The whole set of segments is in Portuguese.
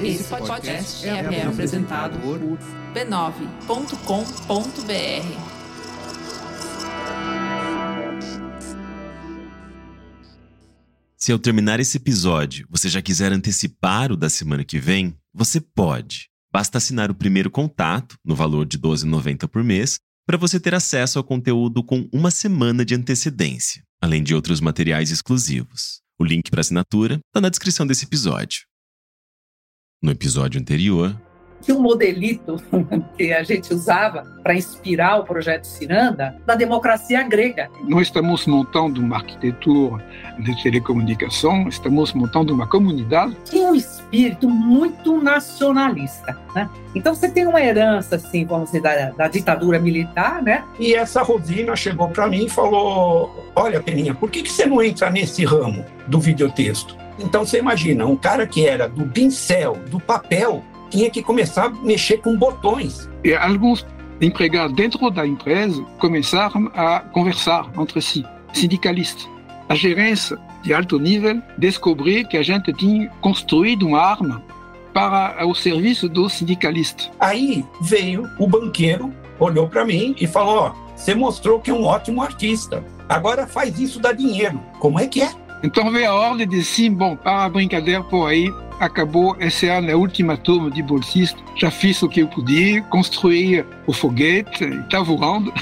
Esse podcast é, apresentado por b9.com.br. Se ao terminar esse episódio você já quiser antecipar o da semana que vem, você pode. Basta assinar o primeiro contato, no valor de R$ 12,90 por mês, para você ter acesso ao conteúdo com uma semana de antecedência, além de outros materiais exclusivos. O link para assinatura está na descrição desse episódio. No episódio anterior, que um modelito que a gente usava para inspirar o projeto Ciranda da democracia grega. Nós estamos montando uma arquitetura de telecomunicação, estamos montando uma comunidade. Tinha um espírito muito nacionalista, né? Então você tem uma herança, assim, vamos dizer, da, da ditadura militar, né? E essa Rosina chegou para mim e falou: Olha, Peninha, por que, que você não entra nesse ramo do videotexto? Então você imagina, um cara que era do pincel, do papel, tinha que começar a mexer com botões. E alguns empregados dentro da empresa começaram a conversar entre si, sindicalistas. A gerência de alto nível descobriu que a gente tinha construído uma arma para o serviço dos sindicalistas. Aí veio o banqueiro, olhou para mim e falou: ó, você mostrou que é um ótimo artista. Agora faz isso dar dinheiro. Como é que é? Então veio a ordem de sim, bom, para a brincadeira por aí, acabou esse ano a última turma de bolsista. Já fiz o que eu podia, construí o foguete, está voando.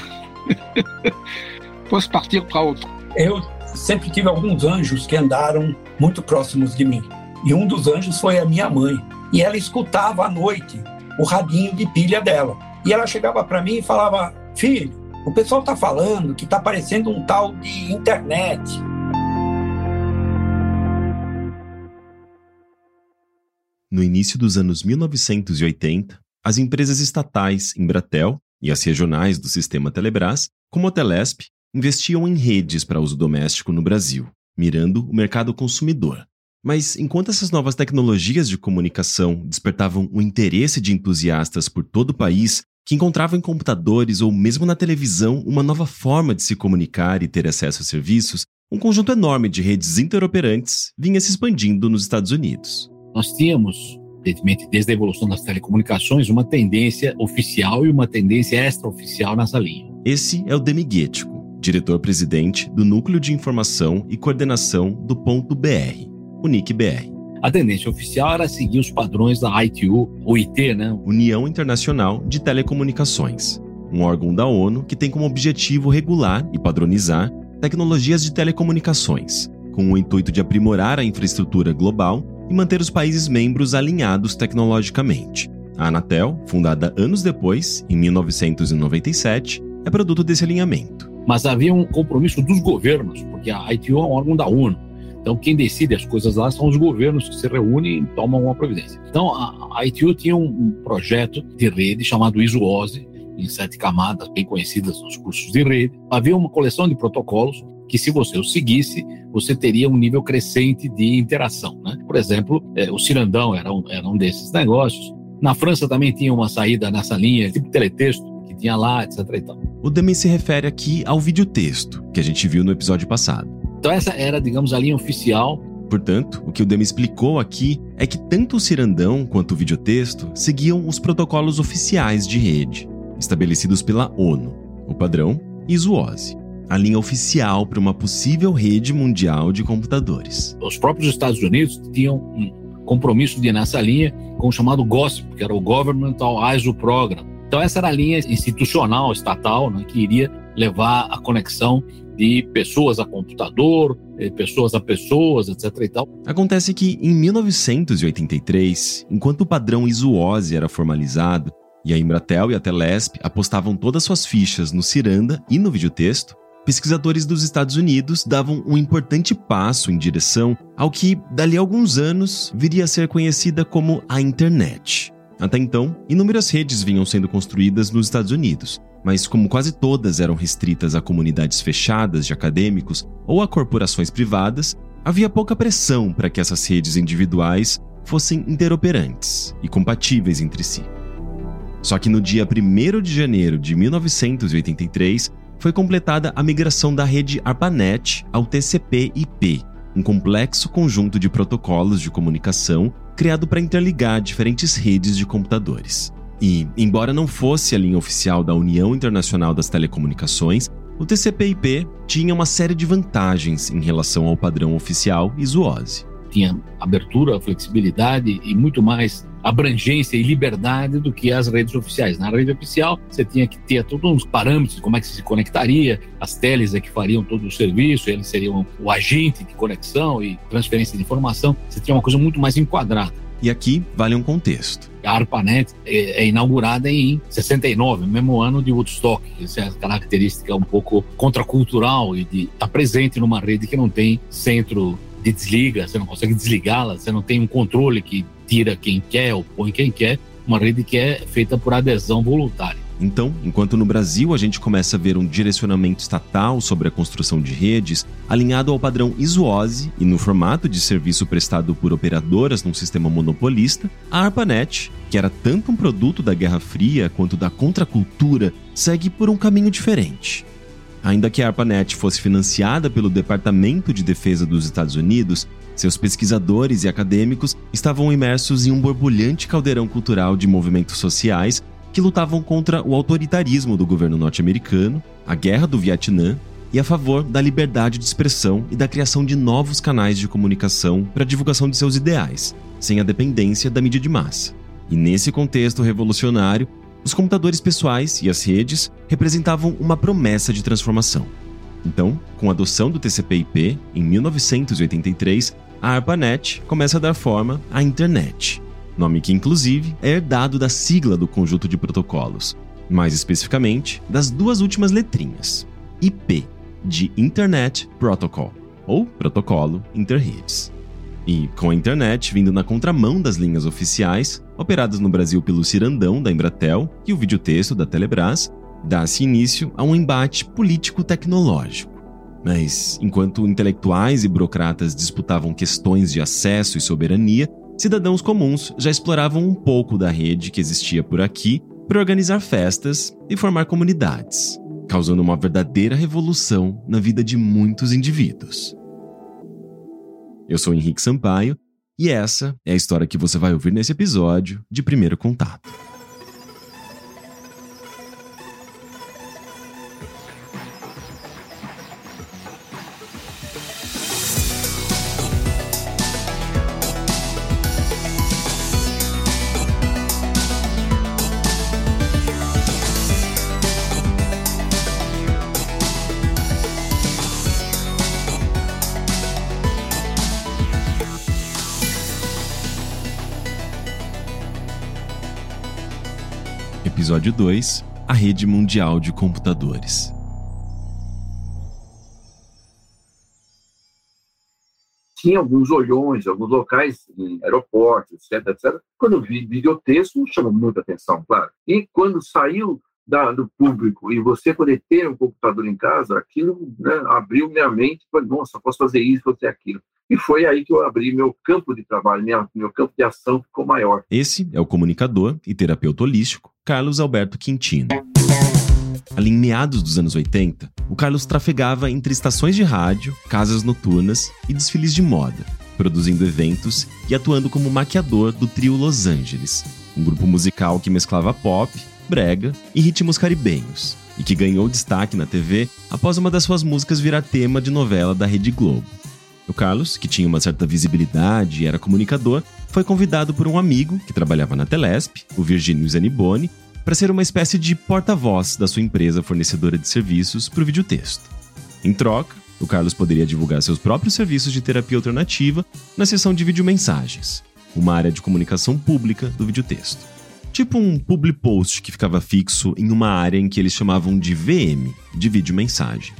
Posso partir para outro. Eu sempre tive alguns anjos que andaram muito próximos de mim. E um dos anjos foi a minha mãe. E ela escutava à noite o radinho de pilha dela. E ela chegava para mim e falava: Filho, o pessoal está falando que está aparecendo um tal de internet. No início dos anos 1980, as empresas estatais Embratel e as regionais do sistema Telebrás, como a Telesp, investiam em redes para uso doméstico no Brasil, mirando o mercado consumidor. Mas enquanto essas novas tecnologias de comunicação despertavam o interesse de entusiastas por todo o país, que encontravam em computadores ou mesmo na televisão uma nova forma de se comunicar e ter acesso a serviços, um conjunto enorme de redes interoperantes vinha se expandindo nos Estados Unidos. Nós tínhamos, evidentemente, desde a evolução das telecomunicações, uma tendência oficial e uma tendência extraoficial nessa linha. Esse é o Demiguetico, diretor-presidente do Núcleo de Informação e Coordenação do Ponto BR, o NIC-BR. A tendência oficial era seguir os padrões da ITU, ou IT, né? União Internacional de Telecomunicações, um órgão da ONU que tem como objetivo regular e padronizar tecnologias de telecomunicações, com o intuito de aprimorar a infraestrutura global e manter os países membros alinhados tecnologicamente. A Anatel, fundada anos depois, em 1997, é produto desse alinhamento. Mas havia um compromisso dos governos, porque a ITU é um órgão da ONU. Então, quem decide as coisas lá são os governos que se reúnem e tomam uma providência. Então, a, ITU tinha um, projeto de rede chamado ISOOSE, em sete camadas bem conhecidas nos cursos de rede. Havia uma coleção de protocolos que se você o seguisse, você teria um nível crescente de interação. Né? Por exemplo, é, o Cirandão era um, era um desses negócios. Na França também tinha uma saída nessa linha, tipo teletexto, que tinha lá, etc. O Demen se refere aqui ao videotexto, que a gente viu no episódio passado. Então essa era, digamos, a linha oficial Portanto, o que o Demi explicou aqui é que tanto o Cirandão quanto o videotexto seguiam os protocolos oficiais de rede, estabelecidos pela ONU, o padrão ISO-OSI a linha oficial para uma possível rede mundial de computadores. Os próprios Estados Unidos tinham um compromisso de ir nessa linha com o chamado GOSP, que era o Governmental ISO Program. Então essa era a linha institucional, estatal, né, que iria levar a conexão de pessoas a computador, eh, pessoas a pessoas, etc. E tal. Acontece que em 1983, enquanto o padrão ISO-OSI era formalizado e a Embratel e a Telesp apostavam todas suas fichas no Ciranda e no videotexto, pesquisadores dos Estados Unidos davam um importante passo em direção ao que, dali a alguns anos, viria a ser conhecida como a Internet. Até então, inúmeras redes vinham sendo construídas nos Estados Unidos, mas como quase todas eram restritas a comunidades fechadas de acadêmicos ou a corporações privadas, havia pouca pressão para que essas redes individuais fossem interoperantes e compatíveis entre si. Só que no dia 1 de janeiro de 1983, foi completada a migração da rede ARPANET ao TCP/IP, um complexo conjunto de protocolos de comunicação criado para interligar diferentes redes de computadores. E, embora não fosse a linha oficial da União Internacional das Telecomunicações, o TCP/IP tinha uma série de vantagens em relação ao padrão oficial ISO-OSI. Tinha abertura, flexibilidade e muito mais abrangência e liberdade do que as redes oficiais. Na rede oficial, você tinha que ter todos os parâmetros como é que se conectaria, as teles é que fariam todo o serviço, eles seriam o agente de conexão e transferência de informação. Você tinha uma coisa muito mais enquadrada. E aqui vale um contexto. A ARPANET é, é inaugurada em 69, mesmo ano de Woodstock. Essa é a característica um pouco contracultural e de estar tá presente numa rede que não tem centro de desliga, você não consegue desligá-la, você não tem um controle que tira quem quer ou põe quem quer, uma rede que é feita por adesão voluntária. Então, enquanto no Brasil a gente começa a ver um direcionamento estatal sobre a construção de redes alinhado ao padrão ISO-OSI e no formato de serviço prestado por operadoras num sistema monopolista, a ARPANET, que era tanto um produto da Guerra Fria quanto da contracultura, segue por um caminho diferente. Ainda que a ARPANET fosse financiada pelo Departamento de Defesa dos Estados Unidos, seus pesquisadores e acadêmicos estavam imersos em um borbulhante caldeirão cultural de movimentos sociais que lutavam contra o autoritarismo do governo norte-americano, a guerra do Vietnã e a favor da liberdade de expressão e da criação de novos canais de comunicação para a divulgação de seus ideais, sem a dependência da mídia de massa. E nesse contexto revolucionário, os computadores pessoais e as redes representavam uma promessa de transformação. Então, com a adoção do TCP/IP em 1983, a ARPANET começa a dar forma à internet, nome que inclusive é herdado da sigla do conjunto de protocolos, mais especificamente das duas últimas letrinhas, IP, de Internet Protocol, ou Protocolo Interredes. E com a internet vindo na contramão das linhas oficiais, operadas no Brasil pelo Cirandão da Embratel e o videotexto da Telebrás, dá-se início a um embate político-tecnológico. Mas, enquanto intelectuais e burocratas disputavam questões de acesso e soberania, cidadãos comuns já exploravam um pouco da rede que existia por aqui para organizar festas e formar comunidades, causando uma verdadeira revolução na vida de muitos indivíduos. Eu sou Henrique Sampaio e essa é a história que você vai ouvir nesse episódio de Primeiro Contato. Episódio 2 A Rede Mundial de Computadores. Tinha alguns olhões, alguns locais em aeroportos, etc, etc. Quando eu vi videotexto, chamou muita atenção, claro. E quando saiu da, do público e você poder ter um computador em casa, aquilo né, abriu minha mente, falei, nossa, posso fazer isso, fazer aquilo. E foi aí que eu abri meu campo de trabalho, minha, meu campo de ação ficou maior. Esse é o comunicador e terapeuta holístico Carlos Alberto Quintino. Ali em meados dos anos 80, o Carlos trafegava entre estações de rádio, casas noturnas e desfiles de moda, produzindo eventos e atuando como maquiador do trio Los Angeles, um grupo musical que mesclava pop, brega e ritmos caribenhos, e que ganhou destaque na TV após uma das suas músicas virar tema de novela da Rede Globo. O Carlos, que tinha uma certa visibilidade e era comunicador, foi convidado por um amigo que trabalhava na Telesp, o Virgínio Zaniboni, para ser uma espécie de porta-voz da sua empresa fornecedora de serviços para o videotexto. Em troca, o Carlos poderia divulgar seus próprios serviços de terapia alternativa na seção de videomensagens, uma área de comunicação pública do videotexto. Tipo um public post que ficava fixo em uma área em que eles chamavam de VM, de videomensagem.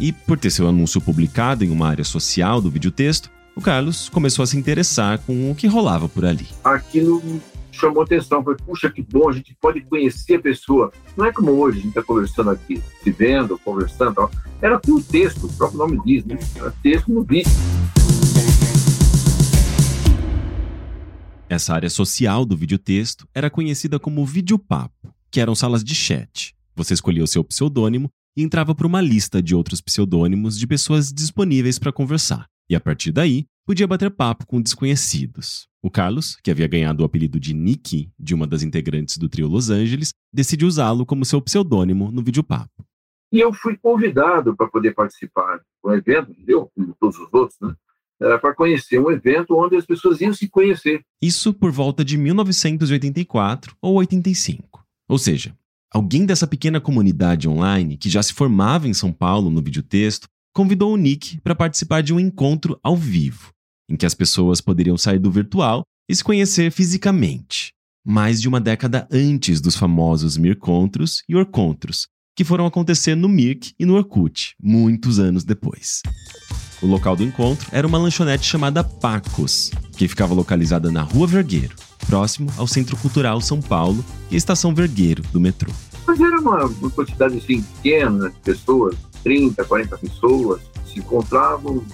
E por ter seu anúncio publicado em uma área social do videotexto, o Carlos começou a se interessar com o que rolava por ali. Aquilo chamou atenção, foi, puxa, que bom, a gente pode conhecer a pessoa. Não é como hoje, a gente está conversando aqui, se vendo, conversando, era tudo texto, o próprio nome diz, né? Era texto no vídeo. Essa área social do videotexto era conhecida como videopapo, que eram salas de chat. Você escolhia o seu pseudônimo e entrava para uma lista de outros pseudônimos de pessoas disponíveis para conversar. E a partir daí, podia bater papo com desconhecidos. O Carlos, que havia ganhado o apelido de Nick de uma das integrantes do trio Los Angeles, decidiu usá-lo como seu pseudônimo no videopapo. E eu fui convidado para poder participar do evento, eu, como todos os outros, né? Era para conhecer um evento onde as pessoas iam se conhecer. Isso por volta de 1984 ou 85. Ou seja, alguém dessa pequena comunidade online que já se formava em São Paulo no videotexto convidou o Nick para participar de um encontro ao vivo, em que as pessoas poderiam sair do virtual e se conhecer fisicamente. Mais de uma década antes dos famosos Mircontros e Orcontros, que foram acontecer no Mirk e no Orkut, muitos anos depois. O local do encontro era uma lanchonete chamada Pacos, que ficava localizada na Rua Vergueiro, próximo ao Centro Cultural São Paulo e a Estação Vergueiro do metrô. Mas era uma, uma quantidade assim, pequena de pessoas, 30, 40 pessoas, se encontravam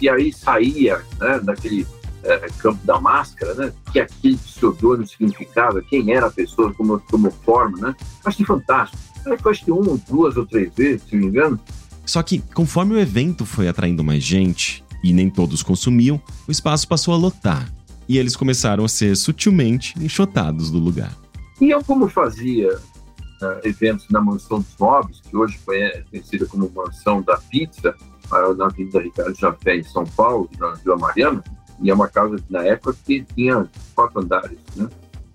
e aí saía né, daquele é, campo da máscara, né, que aquele pseudônimo significava, quem era a pessoa, como, como forma, né? Achei fantástico. Eu acho que uma, duas ou três vezes, se não me engano, só que, conforme o evento foi atraindo mais gente, e nem todos consumiam, o espaço passou a lotar, e eles começaram a ser sutilmente enxotados do lugar. E eu, como fazia uh, eventos na Mansão dos Nobres, que hoje é conhecida como Mansão da Pizza, uh, na Avenida Ricardo Jafé, em São Paulo, na Vila Mariana, e é uma casa na época que tinha quatro andares, né?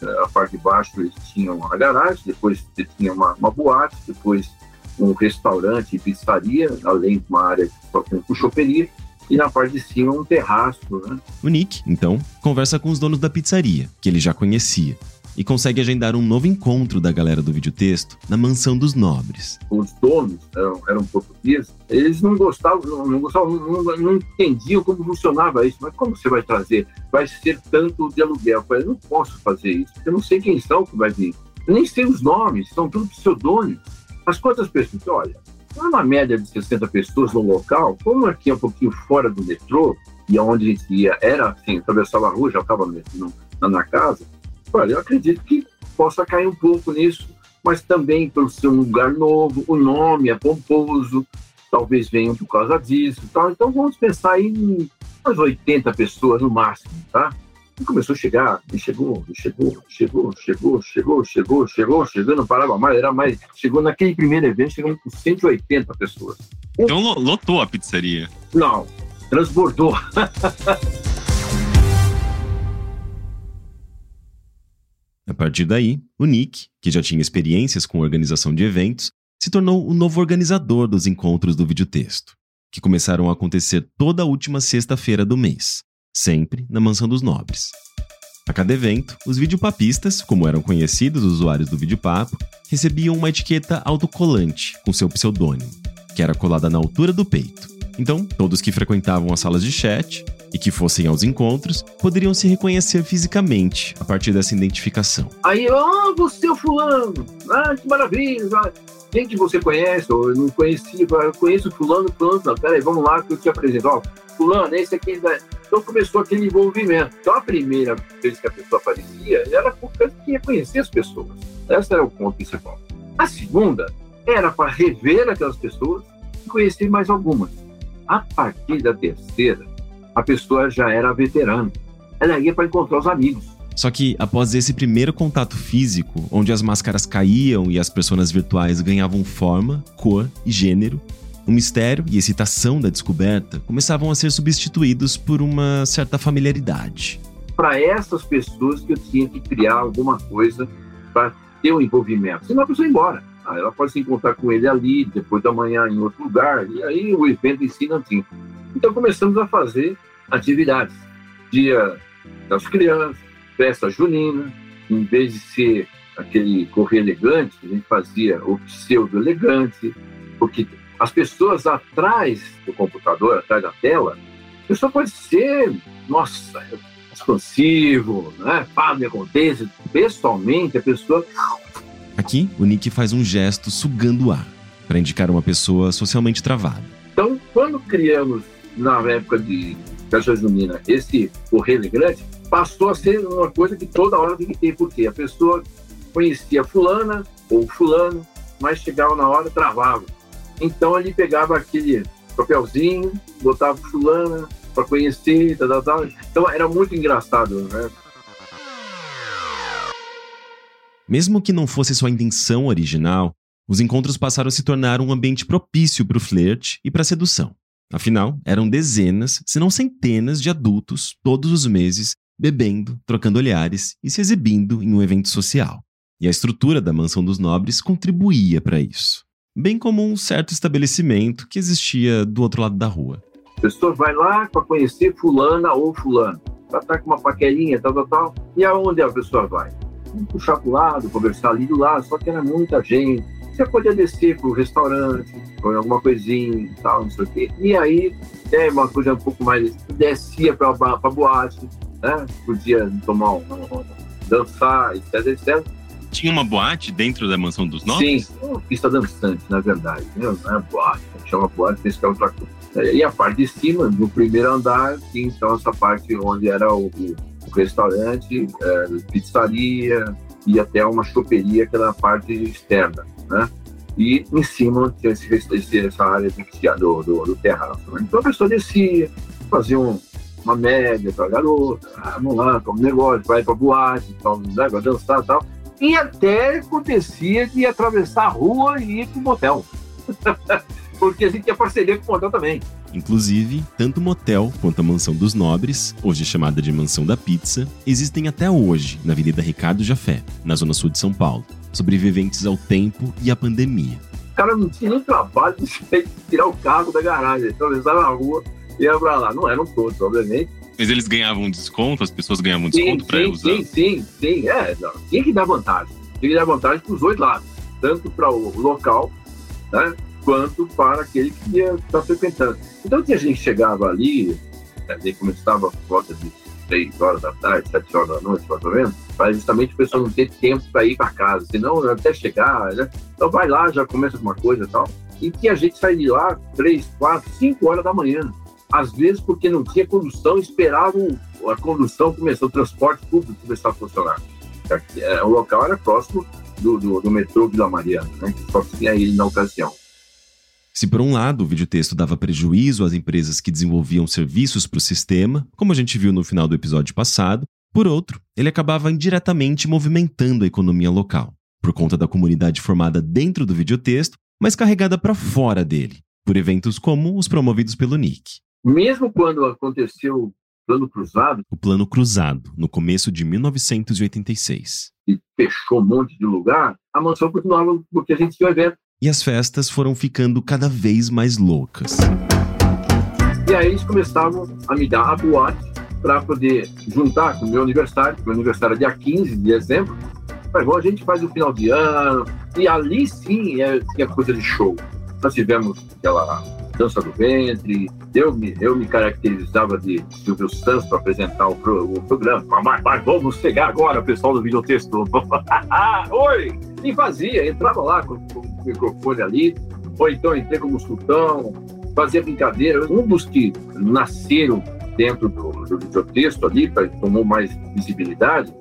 Uh, a parte de baixo eles tinham a garagem, depois tinha uma, uma boate, depois um restaurante e pizzaria, além de uma área só com choperia, e na parte de cima um terraço. Né? O Nick, então, conversa com os donos da pizzaria, que ele já conhecia, e consegue agendar um novo encontro da galera do videotexto na mansão dos nobres. Os donos eram, eram portugueses, eles não gostavam, não, não gostavam, não, não, entendiam como funcionava isso. Mas como você vai trazer? Vai ser tanto de aluguel? Eu falei, não posso fazer isso, eu não sei quem são que vai vir. Eu nem sei os nomes, são tudo pseudônimos. Mas quantas pessoas? Olha, uma média de 60 pessoas no local, como aqui é um pouquinho fora do metrô, e onde a gente ia era assim, atravessava a rua, já estava na casa, olha, eu acredito que possa cair um pouco nisso, mas também pelo ser um lugar novo, o nome é pomposo, talvez venham por causa disso. Tá? Então vamos pensar em umas 80 pessoas no máximo, tá? E começou a chegar, e chegou, e chegou, chegou, chegou, chegou, chegou, chegou, chegou, não parava mais, era mais. Chegou naquele primeiro evento, chegamos com 180 pessoas. Então lotou a pizzaria? Não, transbordou. A partir daí, o Nick, que já tinha experiências com organização de eventos, se tornou o novo organizador dos encontros do videotexto, que começaram a acontecer toda a última sexta-feira do mês, sempre na Mansão dos Nobres. A cada evento, os videopapistas, como eram conhecidos os usuários do videopapo, recebiam uma etiqueta autocolante com seu pseudônimo, que era colada na altura do peito. Então, todos que frequentavam as salas de chat e que fossem aos encontros poderiam se reconhecer fisicamente a partir dessa identificação. Aí, ah, você é o fulano, ah, que maravilha, quem que você conhece? Eu não conhecia, eu conheço fulano, fulano, peraí, vamos lá que eu te apresento. Ó, fulano, esse aqui então começou aquele envolvimento. Então a primeira vez que a pessoa aparecia era porque queria conhecer as pessoas. Esse era o ponto principal. A segunda era para rever aquelas pessoas e conhecer mais algumas. A partir da terceira, a pessoa já era veterana. Ela ia para encontrar os amigos. Só que após esse primeiro contato físico, onde as máscaras caíam e as pessoas virtuais ganhavam forma, cor e gênero, o mistério e excitação da descoberta começavam a ser substituídos por uma certa familiaridade. Para essas pessoas que eu tinha que criar alguma coisa para ter um envolvimento, senão a pessoa ir embora. Ah, ela pode se encontrar com ele ali, depois da manhã em outro lugar, e aí o evento em si não tinha. Então começamos a fazer atividades. Dia das crianças, festa junina, em vez de ser aquele correr elegante, a gente fazia o pseudo elegante, porque as pessoas atrás do computador, atrás da tela, a pessoa pode ser, nossa, expansivo, né? Pá, me acontece. Pessoalmente, a pessoa. Aqui, o Nick faz um gesto sugando o ar, para indicar uma pessoa socialmente travada. Então, quando criamos, na época de Caixa Junina, esse correio grande, passou a ser uma coisa que toda hora tem que ter, porque a pessoa conhecia fulana ou fulano, mas chegava na hora travava. Então ele pegava aquele papelzinho, botava fulana, para conhecer, tal, tal, tal. Então era muito engraçado, né? Mesmo que não fosse sua intenção original, os encontros passaram a se tornar um ambiente propício para o flerte e para a sedução. Afinal, eram dezenas, se não centenas de adultos, todos os meses, bebendo, trocando olhares e se exibindo em um evento social. E a estrutura da Mansão dos Nobres contribuía para isso. Bem como um certo estabelecimento que existia do outro lado da rua. A pessoa vai lá para conhecer fulana ou fulano. Ela tá com uma paquerinha, tal, tal, tal. E aonde a pessoa vai? Puxar para o lado, conversar ali do lado, só que era muita gente você podia descer para o restaurante, comer alguma coisinha e tal, não sei o quê. E aí, é uma coisa um pouco mais. Descia para a boate, né? Podia tomar um, dançar, etc, etc. Tinha uma boate dentro da mansão dos nobres? Sim, uma pista dançante, na verdade. Né? Não é boate, chama boate, tem que é outra coisa. E a parte de cima, no primeiro andar, tinha então essa parte onde era o, o restaurante, é, pizzaria e até uma choperia, que era a parte externa né? E em cima tinha esse, esse, essa área do, do, do terraço. Né? Então a pessoa descia, fazia um, uma média para garota, ah, vamos lá, toma um negócio, vai para boate, tal, né, vai dançar e tal. E até acontecia de atravessar a rua e ir para o motel. Porque a gente tinha parceria com o motel também. Inclusive, tanto o motel quanto a Mansão dos Nobres, hoje chamada de Mansão da Pizza, existem até hoje na Avenida Ricardo Jafé, na zona sul de São Paulo sobreviventes ao tempo e à pandemia. O cara não tinha nem trabalho de tirar o carro da garagem, atravessar a rua e ia pra lá. Não eram todos, obviamente. Mas eles ganhavam desconto? As pessoas ganhavam desconto para usar? Sim, sim, sim. É, não, tinha que dar vantagem. Tinha que dar vantagem para os dois lados. Tanto para o local, né, quanto para aquele que ia estar frequentando. Então tinha gente chegava ali, né, começava por volta de 6 horas da tarde, 7 horas da noite, mais ou menos, para justamente a pessoa não ter tempo para ir para casa, senão até chegar, né? Então vai lá, já começa alguma coisa e tal. E que a gente sai de lá 3, 4, 5 horas da manhã. Às vezes porque não tinha condução, esperava a condução começar, o transporte público começar a funcionar. É, o local era próximo do, do, do metrô Vila Mariana, né? Só tinha ele na ocasião. Se por um lado o videotexto dava prejuízo às empresas que desenvolviam serviços para o sistema, como a gente viu no final do episódio passado, por outro, ele acabava indiretamente movimentando a economia local, por conta da comunidade formada dentro do videotexto, mas carregada para fora dele, por eventos como os promovidos pelo Nick. Mesmo quando aconteceu o Plano Cruzado. O Plano Cruzado, no começo de 1986. E fechou um monte de lugar, a mansão continuava porque a gente tinha um evento e as festas foram ficando cada vez mais loucas. E aí eles começavam a me dar a boate para poder juntar com o meu aniversário, meu aniversário é dia 15 de dezembro. Mas bom, a gente faz o final de ano, e ali sim é, é coisa de show. Nós tivemos aquela dança do ventre, eu me, eu me caracterizava de Silvio Santos para apresentar o, pro, o programa. Mas, mas, vamos chegar agora, pessoal do videotexto. Oi! E fazia, entrava lá com, com o microfone ali, ou então entrei como sultão, fazia brincadeira. Um dos que nasceram dentro do, do videotexto ali, pra, tomou mais visibilidade,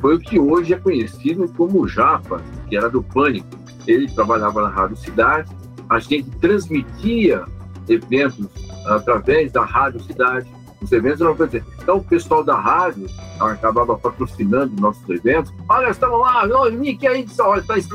foi o que hoje é conhecido como Japa, que era do Pânico. Ele trabalhava na Rádio Cidade, a gente transmitia eventos através da Rádio Cidade. Os eventos eram Então, o pessoal da rádio acabava patrocinando nossos eventos. Olha, estamos lá, o Nick aí, está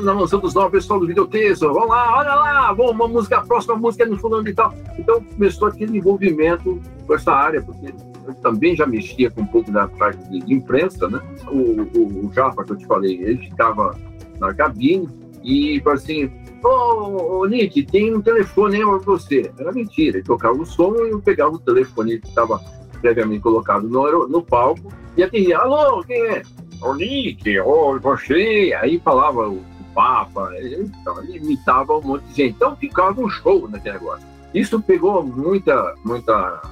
na mansão dos novos, pessoal do videotexto, vamos lá, olha lá, vamos, uma música, a próxima música é no fulano e tal. Então, começou aquele envolvimento com essa área, porque eu também já mexia com um pouco da parte de imprensa, né? O, o, o que eu te falei, ele ficava na cabine e, assim, Ô, ô, Nick, tem um telefone pra você. Era mentira. Ele tocava o som e eu pegava o telefone que estava previamente colocado no, no palco e atendia. Alô, quem é? O Nick, ô, você. Aí falava o, Papa. Ele, ele imitava um monte de gente. Então ficava um show naquele negócio. Isso pegou muita, muita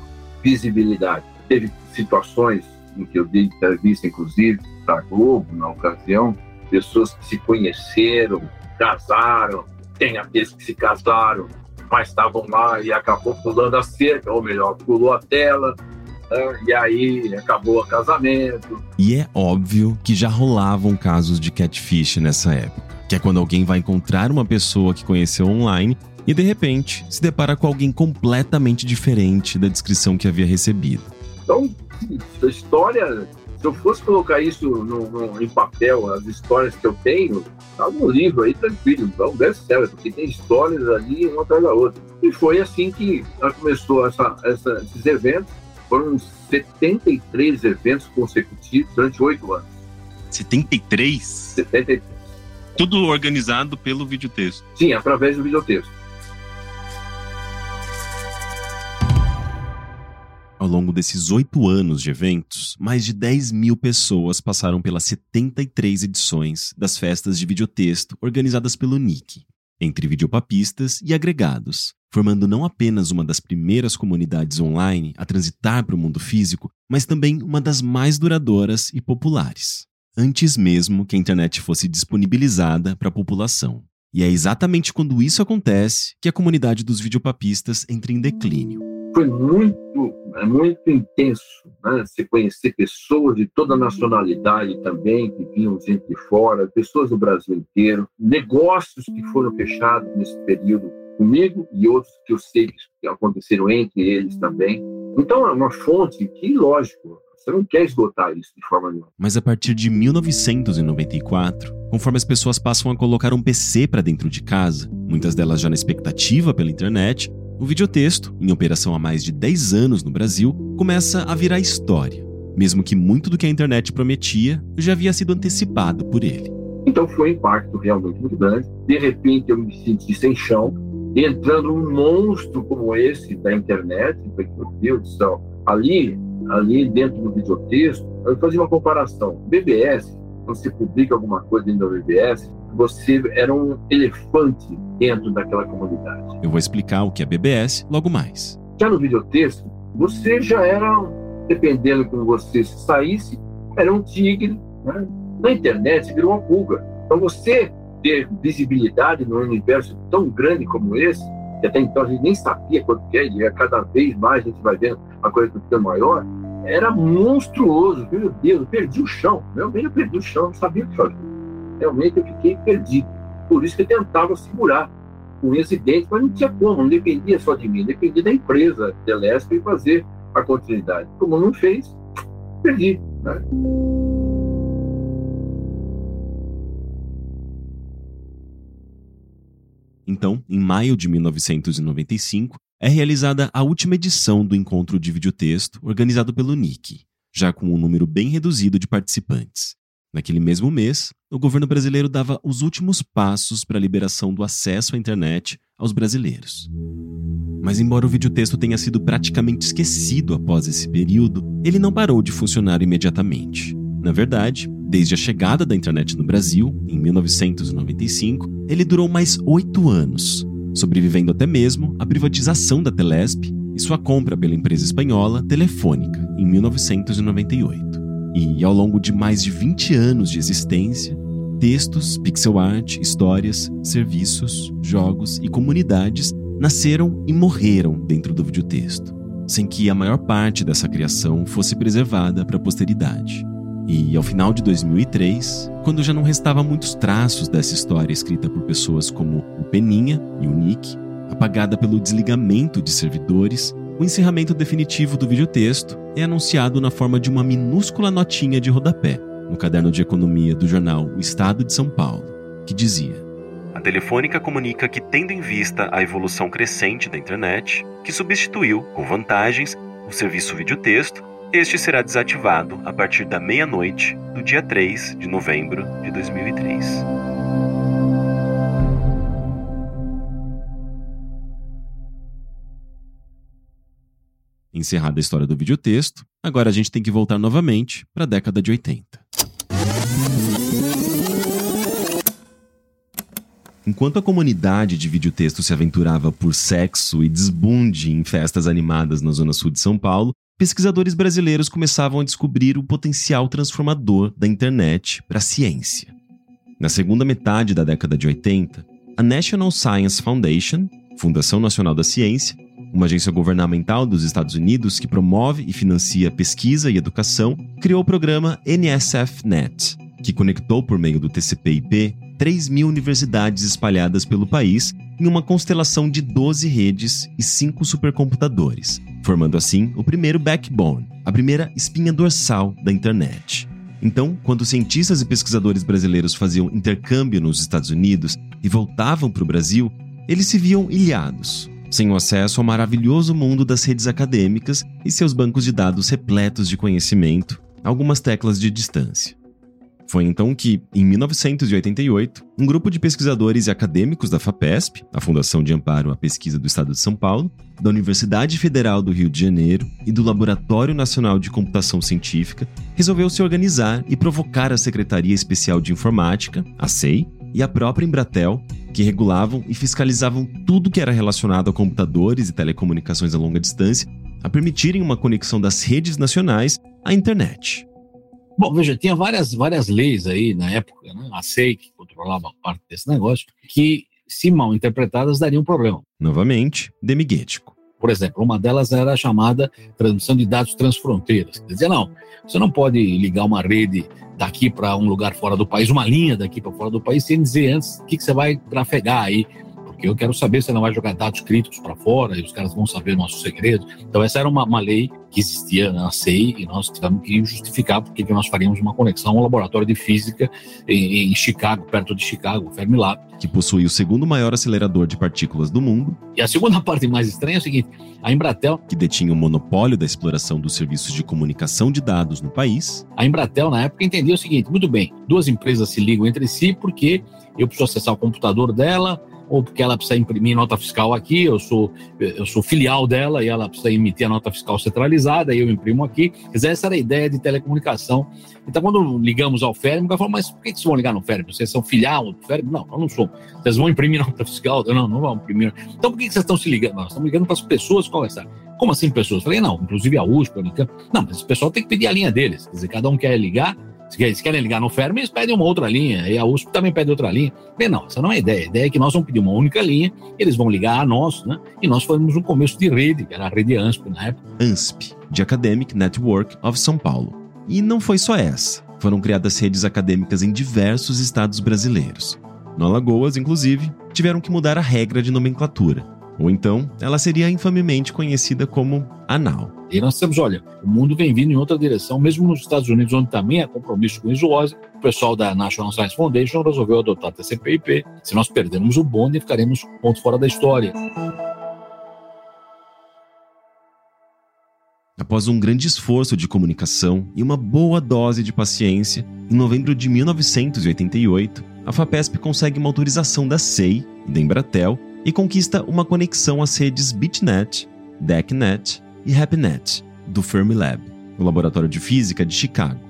visibilidade. Teve situações em que eu dei entrevista, inclusive, para Globo, na ocasião, pessoas que se conheceram, casaram, tem aqueles que se casaram, mas estavam lá e acabou pulando a cerca, ou melhor, pulou a tela, né? e aí acabou o casamento. E é óbvio que já rolavam casos de catfish nessa época, que é quando alguém vai encontrar uma pessoa que conheceu online e de repente se depara com alguém completamente diferente da descrição que havia recebido. Então, a história, eu fosse colocar isso no, no, em papel, as histórias que eu tenho, tá no livro aí tranquilo, é um best-seller, porque tem histórias ali uma atrás da outra. E foi assim que começou essa, essa, esses eventos. Foram 73 eventos consecutivos durante oito anos. 73? 73. Tudo organizado pelo videotexto? Sim, através do videotexto. Ao longo desses oito anos de eventos, mais de 10 mil pessoas passaram pelas 73 edições das festas de videotexto organizadas pelo NIC, entre videopapistas e agregados, formando não apenas uma das primeiras comunidades online a transitar para o mundo físico, mas também uma das mais duradouras e populares, antes mesmo que a internet fosse disponibilizada para a população. E é exatamente quando isso acontece que a comunidade dos videopapistas entra em declínio. Foi muito, é muito intenso, né? Você conhecer pessoas de toda nacionalidade também, que vinham gente de fora, pessoas do Brasil inteiro, negócios que foram fechados nesse período comigo e outros que eu sei que aconteceram entre eles também. Então é uma fonte que, lógico, você não quer esgotar isso de forma nenhuma. Mas a partir de 1994, conforme as pessoas passam a colocar um PC para dentro de casa, muitas delas já na expectativa pela internet, o videotexto, em operação há mais de 10 anos no Brasil, começa a virar história, mesmo que muito do que a internet prometia já havia sido antecipado por ele. Então foi um impacto realmente muito grande. De repente eu me senti sem chão, entrando um monstro como esse da internet, meu Deus do céu, ali, ali dentro do videotexto, eu fazia uma comparação. BBS, quando você publica alguma coisa dentro da BBS, você era um elefante dentro daquela comunidade. Eu vou explicar o que é BBS logo mais. Já no videotexto, você já era, dependendo de como você saísse, era um tigre. Né? Na internet, virou uma pulga. Então você ter visibilidade num universo tão grande como esse, que até então a gente nem sabia quanto que é, e cada vez mais a gente vai vendo a coisa ficando maior, era monstruoso. Meu Deus, eu perdi o chão. Realmente eu perdi o chão, não sabia o que fazer. Realmente eu fiquei perdido. Por isso que eu tentava segurar com esse dente, mas não tinha como, não dependia só de mim, dependia da empresa Telesp e fazer a continuidade. Como não fez, perdi. Né? Então, em maio de 1995, é realizada a última edição do encontro de videotexto organizado pelo NIC, já com um número bem reduzido de participantes. Naquele mesmo mês, o governo brasileiro dava os últimos passos para a liberação do acesso à internet aos brasileiros. Mas, embora o videotexto tenha sido praticamente esquecido após esse período, ele não parou de funcionar imediatamente. Na verdade, desde a chegada da internet no Brasil, em 1995, ele durou mais oito anos, sobrevivendo até mesmo à privatização da Telesp e sua compra pela empresa espanhola Telefônica, em 1998. E, ao longo de mais de 20 anos de existência, textos, pixel art, histórias, serviços, jogos e comunidades nasceram e morreram dentro do videotexto, sem que a maior parte dessa criação fosse preservada para a posteridade. E ao final de 2003, quando já não restava muitos traços dessa história escrita por pessoas como Peninha e o Nick, apagada pelo desligamento de servidores, o encerramento definitivo do videotexto é anunciado na forma de uma minúscula notinha de rodapé no caderno de economia do jornal O Estado de São Paulo, que dizia: A Telefônica comunica que, tendo em vista a evolução crescente da internet, que substituiu, com vantagens, o serviço videotexto este será desativado a partir da meia-noite do dia 3 de novembro de 2003. Encerrada a história do videotexto, agora a gente tem que voltar novamente para a década de 80. Enquanto a comunidade de videotexto se aventurava por sexo e desbunde em festas animadas na zona sul de São Paulo, pesquisadores brasileiros começavam a descobrir o potencial transformador da internet para a ciência. Na segunda metade da década de 80, a National Science Foundation, Fundação Nacional da Ciência, uma agência governamental dos Estados Unidos que promove e financia pesquisa e educação, criou o programa NSF-NET, que conectou por meio do TCP/IP 3 mil universidades espalhadas pelo país em uma constelação de 12 redes e 5 supercomputadores, formando assim o primeiro backbone, a primeira espinha dorsal da internet. Então, quando cientistas e pesquisadores brasileiros faziam intercâmbio nos Estados Unidos e voltavam para o Brasil, eles se viam ilhados, sem o acesso ao maravilhoso mundo das redes acadêmicas e seus bancos de dados repletos de conhecimento, algumas teclas de distância. Foi então que, em 1988, um grupo de pesquisadores e acadêmicos da FAPESP, a Fundação de Amparo à Pesquisa do Estado de São Paulo, da Universidade Federal do Rio de Janeiro e do Laboratório Nacional de Computação Científica, resolveu se organizar e provocar a Secretaria Especial de Informática, a SEI, e a própria Embratel, que regulavam e fiscalizavam tudo que era relacionado a computadores e telecomunicações a longa distância, a permitirem uma conexão das redes nacionais à internet. Bom, veja, tinha várias, várias leis aí na época, né? a SEI, que controlava parte desse negócio, que, se mal interpretadas, dariam problema. Novamente, demiguético. Por exemplo, uma delas era a chamada transmissão de dados transfronteiras. Quer dizer, não, você não pode ligar uma rede daqui para um lugar fora do país, uma linha daqui para fora do país, sem dizer antes o que, que você vai trafegar aí porque eu quero saber se não vai jogar dados críticos para fora e os caras vão saber nossos segredos. Então, essa era uma, uma lei que existia na SEI e nós tivemos que justificar porque que nós faríamos uma conexão ao laboratório de física em, em Chicago, perto de Chicago, o Fermilab. Que possui o segundo maior acelerador de partículas do mundo. E a segunda parte mais estranha é o seguinte: a Embratel. Que detinha o monopólio da exploração dos serviços de comunicação de dados no país. A Embratel, na época, entendia o seguinte: muito bem, duas empresas se ligam entre si porque eu preciso acessar o computador dela, ou porque ela precisa imprimir nota fiscal aqui, eu sou, eu sou filial dela e ela precisa emitir a nota fiscal centralizada, e eu imprimo aqui. Quer dizer, essa era a ideia de telecomunicação. Então, quando ligamos ao FERM, ela falou, mas por que vocês vão ligar no FERM? Vocês são filial do FERM? Não, nós não somos. Vocês vão imprimir nota fiscal? Não, não vão imprimir. Então, por que vocês estão se ligando? Nós estamos ligando para as pessoas conversar. Como assim pessoas? Falei, não, inclusive a USP, a Unicamp. Não, mas o pessoal tem que pedir a linha deles. Quer dizer, cada um quer ligar, se eles querem ligar no Fermi, eles pedem uma outra linha. E a USP também pede outra linha. Bem, não, essa não é a ideia. A ideia é que nós vamos pedir uma única linha, eles vão ligar a nós, né? E nós fomos um começo de rede, que era a rede ANSP na época. ANSP, de Academic Network of São Paulo. E não foi só essa. Foram criadas redes acadêmicas em diversos estados brasileiros. No Alagoas, inclusive, tiveram que mudar a regra de nomenclatura. Ou então, ela seria infamemente conhecida como ANAL. E nós temos, olha, o mundo vem vindo em outra direção, mesmo nos Estados Unidos, onde também há compromisso com isoose, o pessoal da National Science Foundation resolveu adotar a TCP/IP. Se nós perdermos o bonde, ficaremos ponto fora da história. Após um grande esforço de comunicação e uma boa dose de paciência, em novembro de 1988, a FAPESP consegue uma autorização da SEI e da Embratel e conquista uma conexão às redes BitNet, DECnet e HappyNet, do Fermilab, o laboratório de física de Chicago.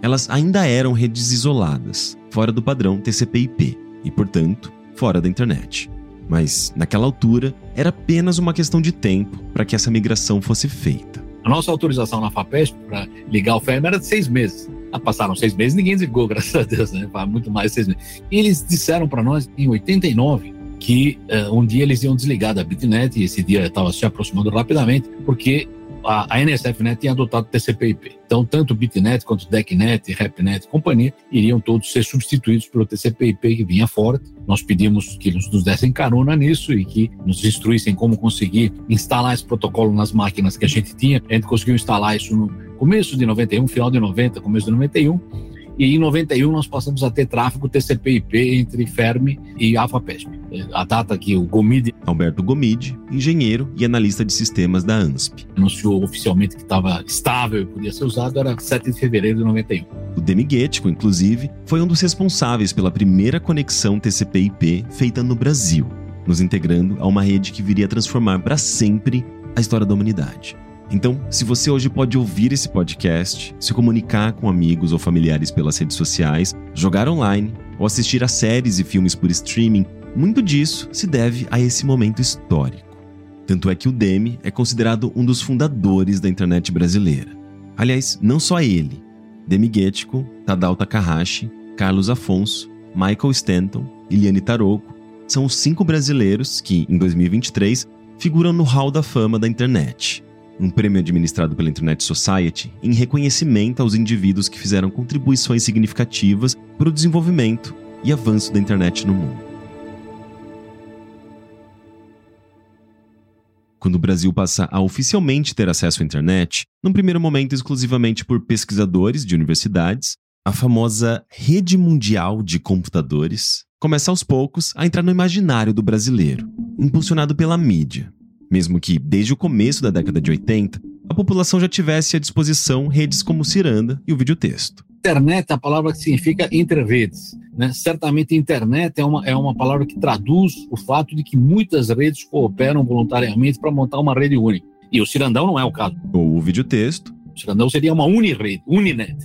Elas ainda eram redes isoladas, fora do padrão TCP/IP e, portanto, fora da internet. Mas, naquela altura, era apenas uma questão de tempo para que essa migração fosse feita. A nossa autorização na FAPESP para ligar o Fermi era de seis meses. Ah, passaram seis meses, ninguém desligou, graças a Deus, né? Muito mais de seis meses. E eles disseram para nós, em 89, que uh, um dia eles iam desligar da BitNet, e esse dia estava se aproximando rapidamente, porque a, a NSFNet tinha adotado TCP/IP. Então, tanto BitNet quanto DECnet, RapNet e companhia iriam todos ser substituídos pelo TCP/IP que vinha forte. Nós pedimos que eles nos dessem carona nisso e que nos instruíssem como conseguir instalar esse protocolo nas máquinas que a gente tinha. A gente conseguiu instalar isso no começo de 91, final de 90, começo de 91 e em 91 nós passamos a ter tráfego TCP/IP entre Fermi e AFAPESP. A data que o Gomide... Alberto Gomide, engenheiro e analista de sistemas da ANSP. Anunciou oficialmente que estava estável e podia ser usado, era 7 de fevereiro de 91. O Demiguetico, inclusive, foi um dos responsáveis pela primeira conexão TCP/IP feita no Brasil, nos integrando a uma rede que viria a transformar para sempre a história da humanidade. Então, se você hoje pode ouvir esse podcast, se comunicar com amigos ou familiares pelas redes sociais, jogar online ou assistir a séries e filmes por streaming, muito disso se deve a esse momento histórico. Tanto é que o Demi é considerado um dos fundadores da internet brasileira. Aliás, não só ele. Demi Guetico, Tadao Takahashi, Carlos Afonso, Michael Stanton e Liane Taroco são os cinco brasileiros que, em 2023, figuram no Hall da Fama da internet um prêmio administrado pela Internet Society em reconhecimento aos indivíduos que fizeram contribuições significativas para o desenvolvimento e avanço da internet no mundo. quando o Brasil passa a oficialmente ter acesso à internet, num primeiro momento exclusivamente por pesquisadores de universidades, a famosa rede mundial de computadores começa aos poucos a entrar no imaginário do brasileiro, impulsionado pela mídia. Mesmo que, desde o começo da década de 80, a população já tivesse à disposição redes como o Ciranda e o videotexto. Internet é a palavra que significa entre redes. Né? Certamente, internet é uma, é uma palavra que traduz o fato de que muitas redes cooperam voluntariamente para montar uma rede única. E o Cirandão não é o caso. Ou o videotexto, o Cirandão seria uma unirede, uninet.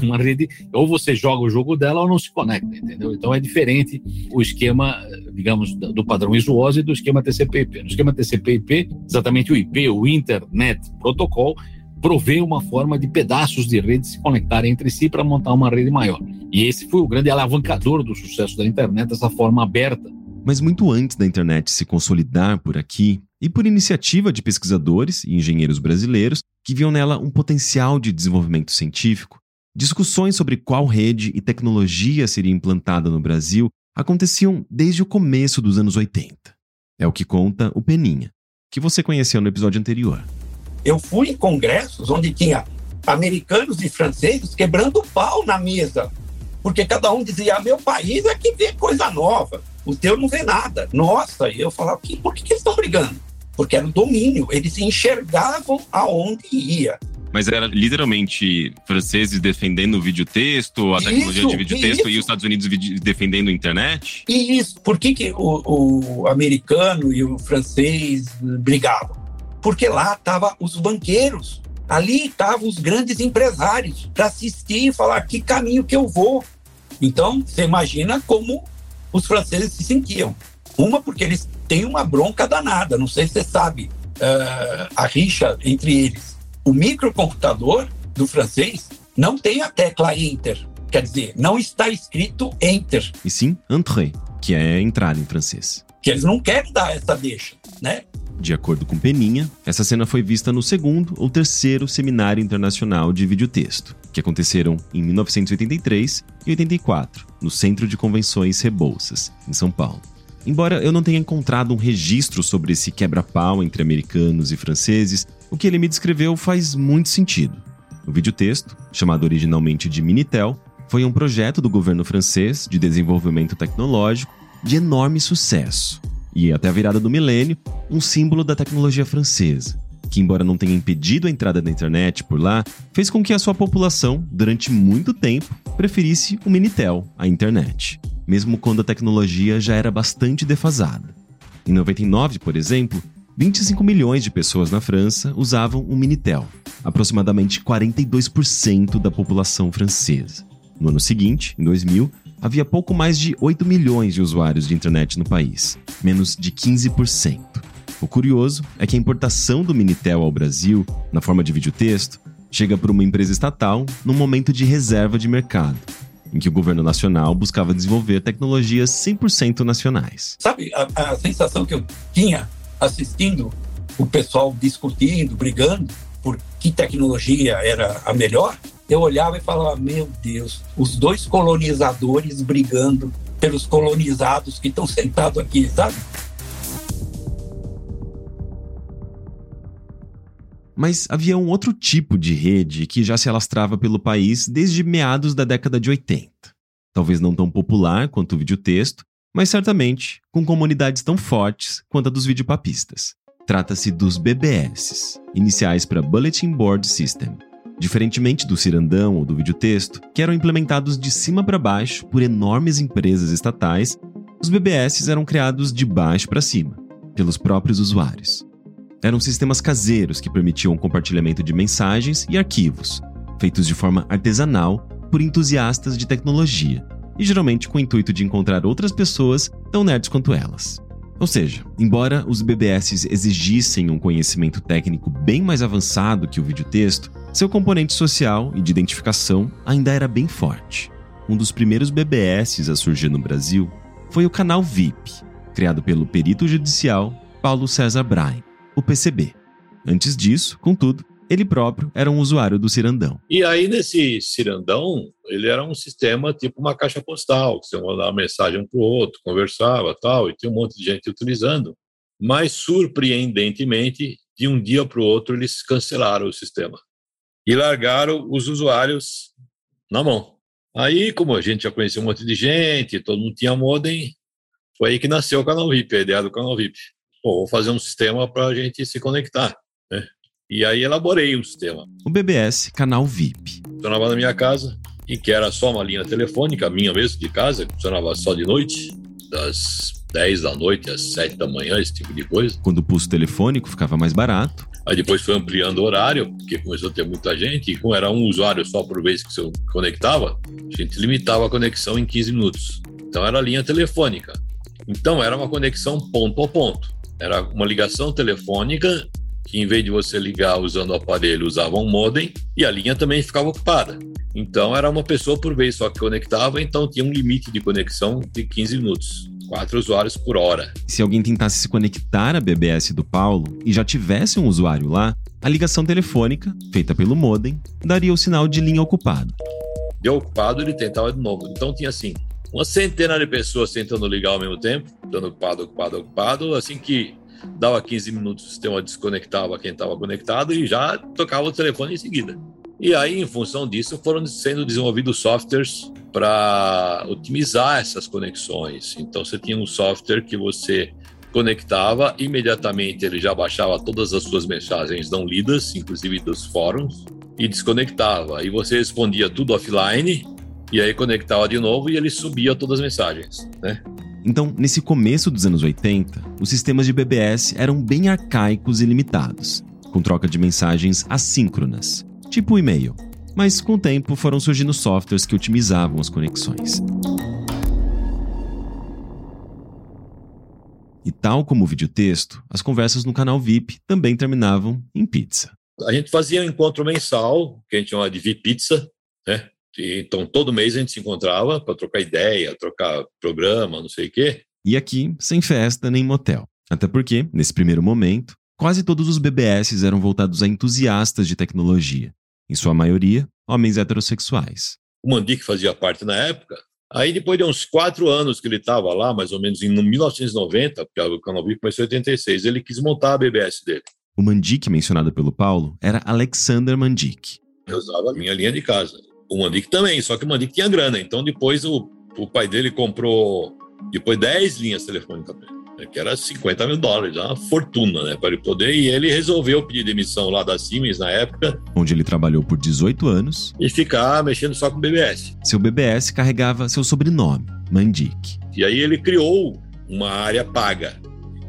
É uma rede, ou você joga o jogo dela ou não se conecta, entendeu? Então é diferente o esquema, digamos, do padrão ISO-OSI do esquema TCP/IP. No esquema TCP/IP, exatamente o IP, o Internet Protocol, provê uma forma de pedaços de rede se conectarem entre si para montar uma rede maior. E esse foi o grande alavancador do sucesso da internet, essa forma aberta. Mas muito antes da internet se consolidar por aqui, e por iniciativa de pesquisadores e engenheiros brasileiros que viam nela um potencial de desenvolvimento científico, discussões sobre qual rede e tecnologia seria implantada no Brasil aconteciam desde o começo dos anos 80. É o que conta o Peninha, que você conheceu no episódio anterior. Eu fui em congressos onde tinha americanos e franceses quebrando pau na mesa, porque cada um dizia: ah, meu país é que vê coisa nova, o teu não vê nada. Nossa, e eu falava: por que, que eles estão brigando? Porque era o domínio, eles enxergavam aonde ia. Mas era literalmente franceses defendendo o videotexto, a isso, tecnologia de videotexto, e os Estados Unidos defendendo a internet? E isso. Por que, que o, o americano e o francês brigavam? porque lá estavam os banqueiros, ali estavam os grandes empresários para assistir e falar que caminho que eu vou. Então, você imagina como os franceses se sentiam. Uma, porque eles têm uma bronca danada, não sei se você sabe, uh, a rixa entre eles. O microcomputador do francês não tem a tecla Enter, quer dizer, não está escrito Enter. E sim Entrer, que é entrar em francês. Que eles não querem dar essa deixa, né? De acordo com Peninha, essa cena foi vista no segundo ou terceiro Seminário Internacional de Videotexto, que aconteceram em 1983 e 84, no Centro de Convenções Rebouças, em São Paulo. Embora eu não tenha encontrado um registro sobre esse quebra-pau entre americanos e franceses, o que ele me descreveu faz muito sentido. O videotexto, chamado originalmente de Minitel, foi um projeto do governo francês de desenvolvimento tecnológico de enorme sucesso, e até a virada do milênio, um símbolo da tecnologia francesa, que, embora não tenha impedido a entrada da internet por lá, fez com que a sua população, durante muito tempo, preferisse o Minitel à internet, mesmo quando a tecnologia já era bastante defasada. Em 99, por exemplo, 25 milhões de pessoas na França usavam o Minitel, aproximadamente 42% da população francesa. No ano seguinte, em 2000, havia pouco mais de 8 milhões de usuários de internet no país, menos de 15%. O curioso é que a importação do Minitel ao Brasil, na forma de videotexto, chega por uma empresa estatal num momento de reserva de mercado, em que o governo nacional buscava desenvolver tecnologias 100% nacionais. Sabe a, a sensação que eu tinha assistindo o pessoal discutindo, brigando por que tecnologia era a melhor? eu olhava e falava: meu Deus, os dois colonizadores brigando pelos colonizados que estão sentados aqui, sabe? Mas havia um outro tipo de rede que já se alastrava pelo país desde meados da década de 80. Talvez não tão popular quanto o videotexto, mas certamente com comunidades tão fortes quanto a dos videopapistas. Trata-se dos BBS, iniciais para Bulletin Board System, Diferentemente do cirandão ou do videotexto, que eram implementados de cima para baixo por enormes empresas estatais, os BBS eram criados de baixo para cima, pelos próprios usuários. Eram sistemas caseiros que permitiam o compartilhamento de mensagens e arquivos, feitos de forma artesanal por entusiastas de tecnologia, e geralmente com o intuito de encontrar outras pessoas tão nerds quanto elas. Ou seja, embora os BBS exigissem um conhecimento técnico bem mais avançado que o videotexto, seu componente social e de identificação ainda era bem forte. Um dos primeiros BBS a surgir no Brasil foi o canal VIP, criado pelo perito judicial Paulo César Brain, o PCB. Antes disso, contudo, ele próprio era um usuário do Cirandão. E aí, nesse Cirandão, ele era um sistema tipo uma caixa postal, que você mandava mensagem um para o outro, conversava tal, e tinha um monte de gente utilizando. mas surpreendentemente, de um dia para o outro, eles cancelaram o sistema e largaram os usuários na mão. Aí, como a gente já conhecia um monte de gente, todo mundo tinha modem, foi aí que nasceu o canal VIP, a ideia do canal VIP. Pô, vou fazer um sistema para a gente se conectar. Né? E aí elaborei um sistema. O BBS Canal VIP. Funcionava na minha casa, e que era só uma linha telefônica, minha mesmo, de casa, funcionava só de noite, das 10 da noite às 7 da manhã, esse tipo de coisa. Quando o pulso telefônico ficava mais barato. Aí depois foi ampliando o horário, porque começou a ter muita gente, e como era um usuário só por vez que se conectava, a gente limitava a conexão em 15 minutos. Então era linha telefônica. Então era uma conexão ponto a ponto. Era uma ligação telefônica que em vez de você ligar usando o aparelho, usava um modem e a linha também ficava ocupada. Então era uma pessoa por vez só que conectava, então tinha um limite de conexão de 15 minutos. Quatro usuários por hora. Se alguém tentasse se conectar à BBS do Paulo e já tivesse um usuário lá, a ligação telefônica, feita pelo modem, daria o sinal de linha ocupado. Deu ocupado, ele tentava de novo. Então tinha assim, uma centena de pessoas tentando ligar ao mesmo tempo, dando ocupado, ocupado, ocupado. Assim que dava 15 minutos, o sistema desconectava quem estava conectado e já tocava o telefone em seguida. E aí, em função disso, foram sendo desenvolvidos softwares para otimizar essas conexões. Então, você tinha um software que você conectava, imediatamente ele já baixava todas as suas mensagens não lidas, inclusive dos fóruns, e desconectava. E você respondia tudo offline, e aí conectava de novo e ele subia todas as mensagens, né? Então, nesse começo dos anos 80, os sistemas de BBS eram bem arcaicos e limitados, com troca de mensagens assíncronas, tipo e-mail. Mas com o tempo foram surgindo softwares que otimizavam as conexões. E tal como o videotexto, as conversas no canal VIP também terminavam em pizza. A gente fazia um encontro mensal, que a gente chamava de VIP Pizza, né? Então, todo mês a gente se encontrava para trocar ideia, trocar programa, não sei o quê. E aqui, sem festa nem motel. Até porque, nesse primeiro momento, quase todos os BBS eram voltados a entusiastas de tecnologia. Em sua maioria, homens heterossexuais. O Mandic fazia parte na época. Aí, depois de uns quatro anos que ele estava lá, mais ou menos em 1990, porque o Canal VIP começou em 86, ele quis montar a BBS dele. O Mandic mencionado pelo Paulo era Alexander Mandic. Eu usava a minha linha de casa. O Mandic também, só que o Mandic tinha grana. Então depois o, o pai dele comprou depois 10 linhas telefônicas né, que era 50 mil dólares, uma fortuna, né, para ele poder. E ele resolveu pedir demissão lá da Siemens na época. Onde ele trabalhou por 18 anos. E ficar mexendo só com o BBS. Seu BBS carregava seu sobrenome, Mandic. E aí ele criou uma área paga,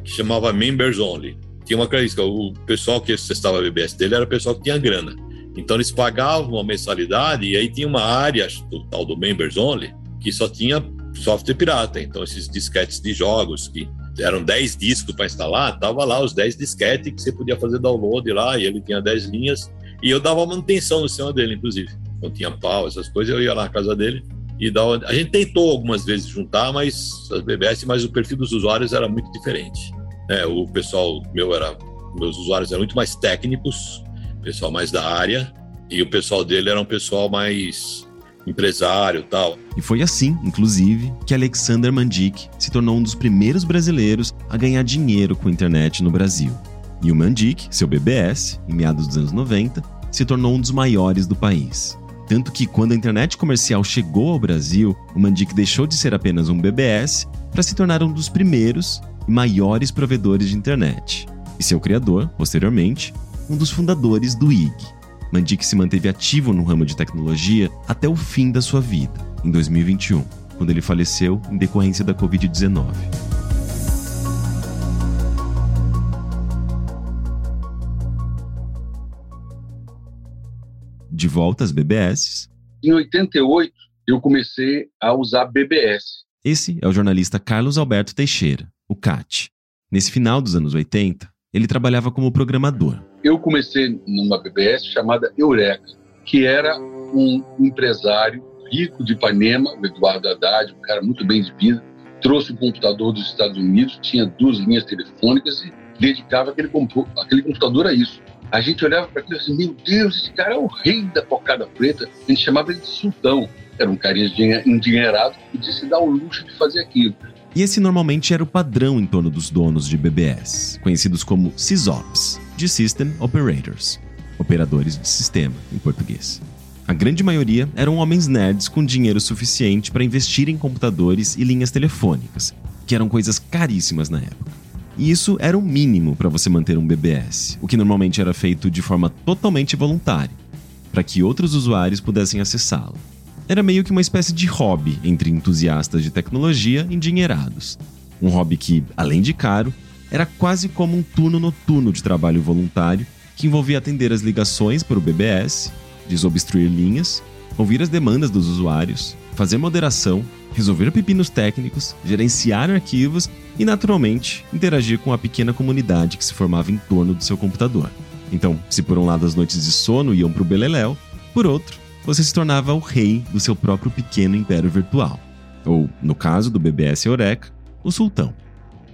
que chamava Members Only. Tinha uma característica, o pessoal que acessava o BBS dele era o pessoal que tinha grana. Então eles pagavam uma mensalidade e aí tinha uma área, o tal do Members Only, que só tinha software pirata. Então esses disquetes de jogos que eram 10 discos para instalar, tava lá os 10 disquetes que você podia fazer download lá e ele tinha 10 linhas e eu dava manutenção no sistema dele, inclusive. Quando tinha pau, essas coisas, eu ia lá na casa dele e dava... A gente tentou algumas vezes juntar, mas as BBS, mas o perfil dos usuários era muito diferente. É, o pessoal meu era, meus usuários eram muito mais técnicos, pessoal mais da área, e o pessoal dele era um pessoal mais empresário tal. E foi assim, inclusive, que Alexander Mandic se tornou um dos primeiros brasileiros a ganhar dinheiro com a internet no Brasil. E o Mandic, seu BBS, em meados dos anos 90, se tornou um dos maiores do país. Tanto que, quando a internet comercial chegou ao Brasil, o Mandic deixou de ser apenas um BBS para se tornar um dos primeiros e maiores provedores de internet. E seu criador, posteriormente, um dos fundadores do IG. Mandic se manteve ativo no ramo de tecnologia até o fim da sua vida, em 2021, quando ele faleceu em decorrência da Covid-19. De volta às BBS. Em 88, eu comecei a usar BBS. Esse é o jornalista Carlos Alberto Teixeira, o CAT. Nesse final dos anos 80, ele trabalhava como programador. Eu comecei numa BBS chamada Eureka, que era um empresário rico de Ipanema, o Eduardo Haddad, um cara muito bem de vida, trouxe um computador dos Estados Unidos, tinha duas linhas telefônicas e dedicava aquele, aquele computador a isso. A gente olhava para aquilo assim, meu Deus, esse cara é o rei da pocada preta. A gente chamava ele de sultão. Era um carinha endinheirado que podia se dar o luxo de fazer aquilo. E esse normalmente era o padrão em torno dos donos de BBS, conhecidos como SysOps, de System Operators, operadores de sistema em português. A grande maioria eram homens nerds com dinheiro suficiente para investir em computadores e linhas telefônicas, que eram coisas caríssimas na época. E isso era o mínimo para você manter um BBS, o que normalmente era feito de forma totalmente voluntária, para que outros usuários pudessem acessá-lo. Era meio que uma espécie de hobby entre entusiastas de tecnologia endinheirados. Um hobby que, além de caro, era quase como um turno noturno de trabalho voluntário que envolvia atender as ligações para o BBS, desobstruir linhas, ouvir as demandas dos usuários, fazer moderação, resolver pepinos técnicos, gerenciar arquivos e, naturalmente, interagir com a pequena comunidade que se formava em torno do seu computador. Então, se por um lado as noites de sono iam para o beleléu, por outro, você se tornava o rei do seu próprio pequeno império virtual. Ou, no caso do BBS Eureka, o sultão.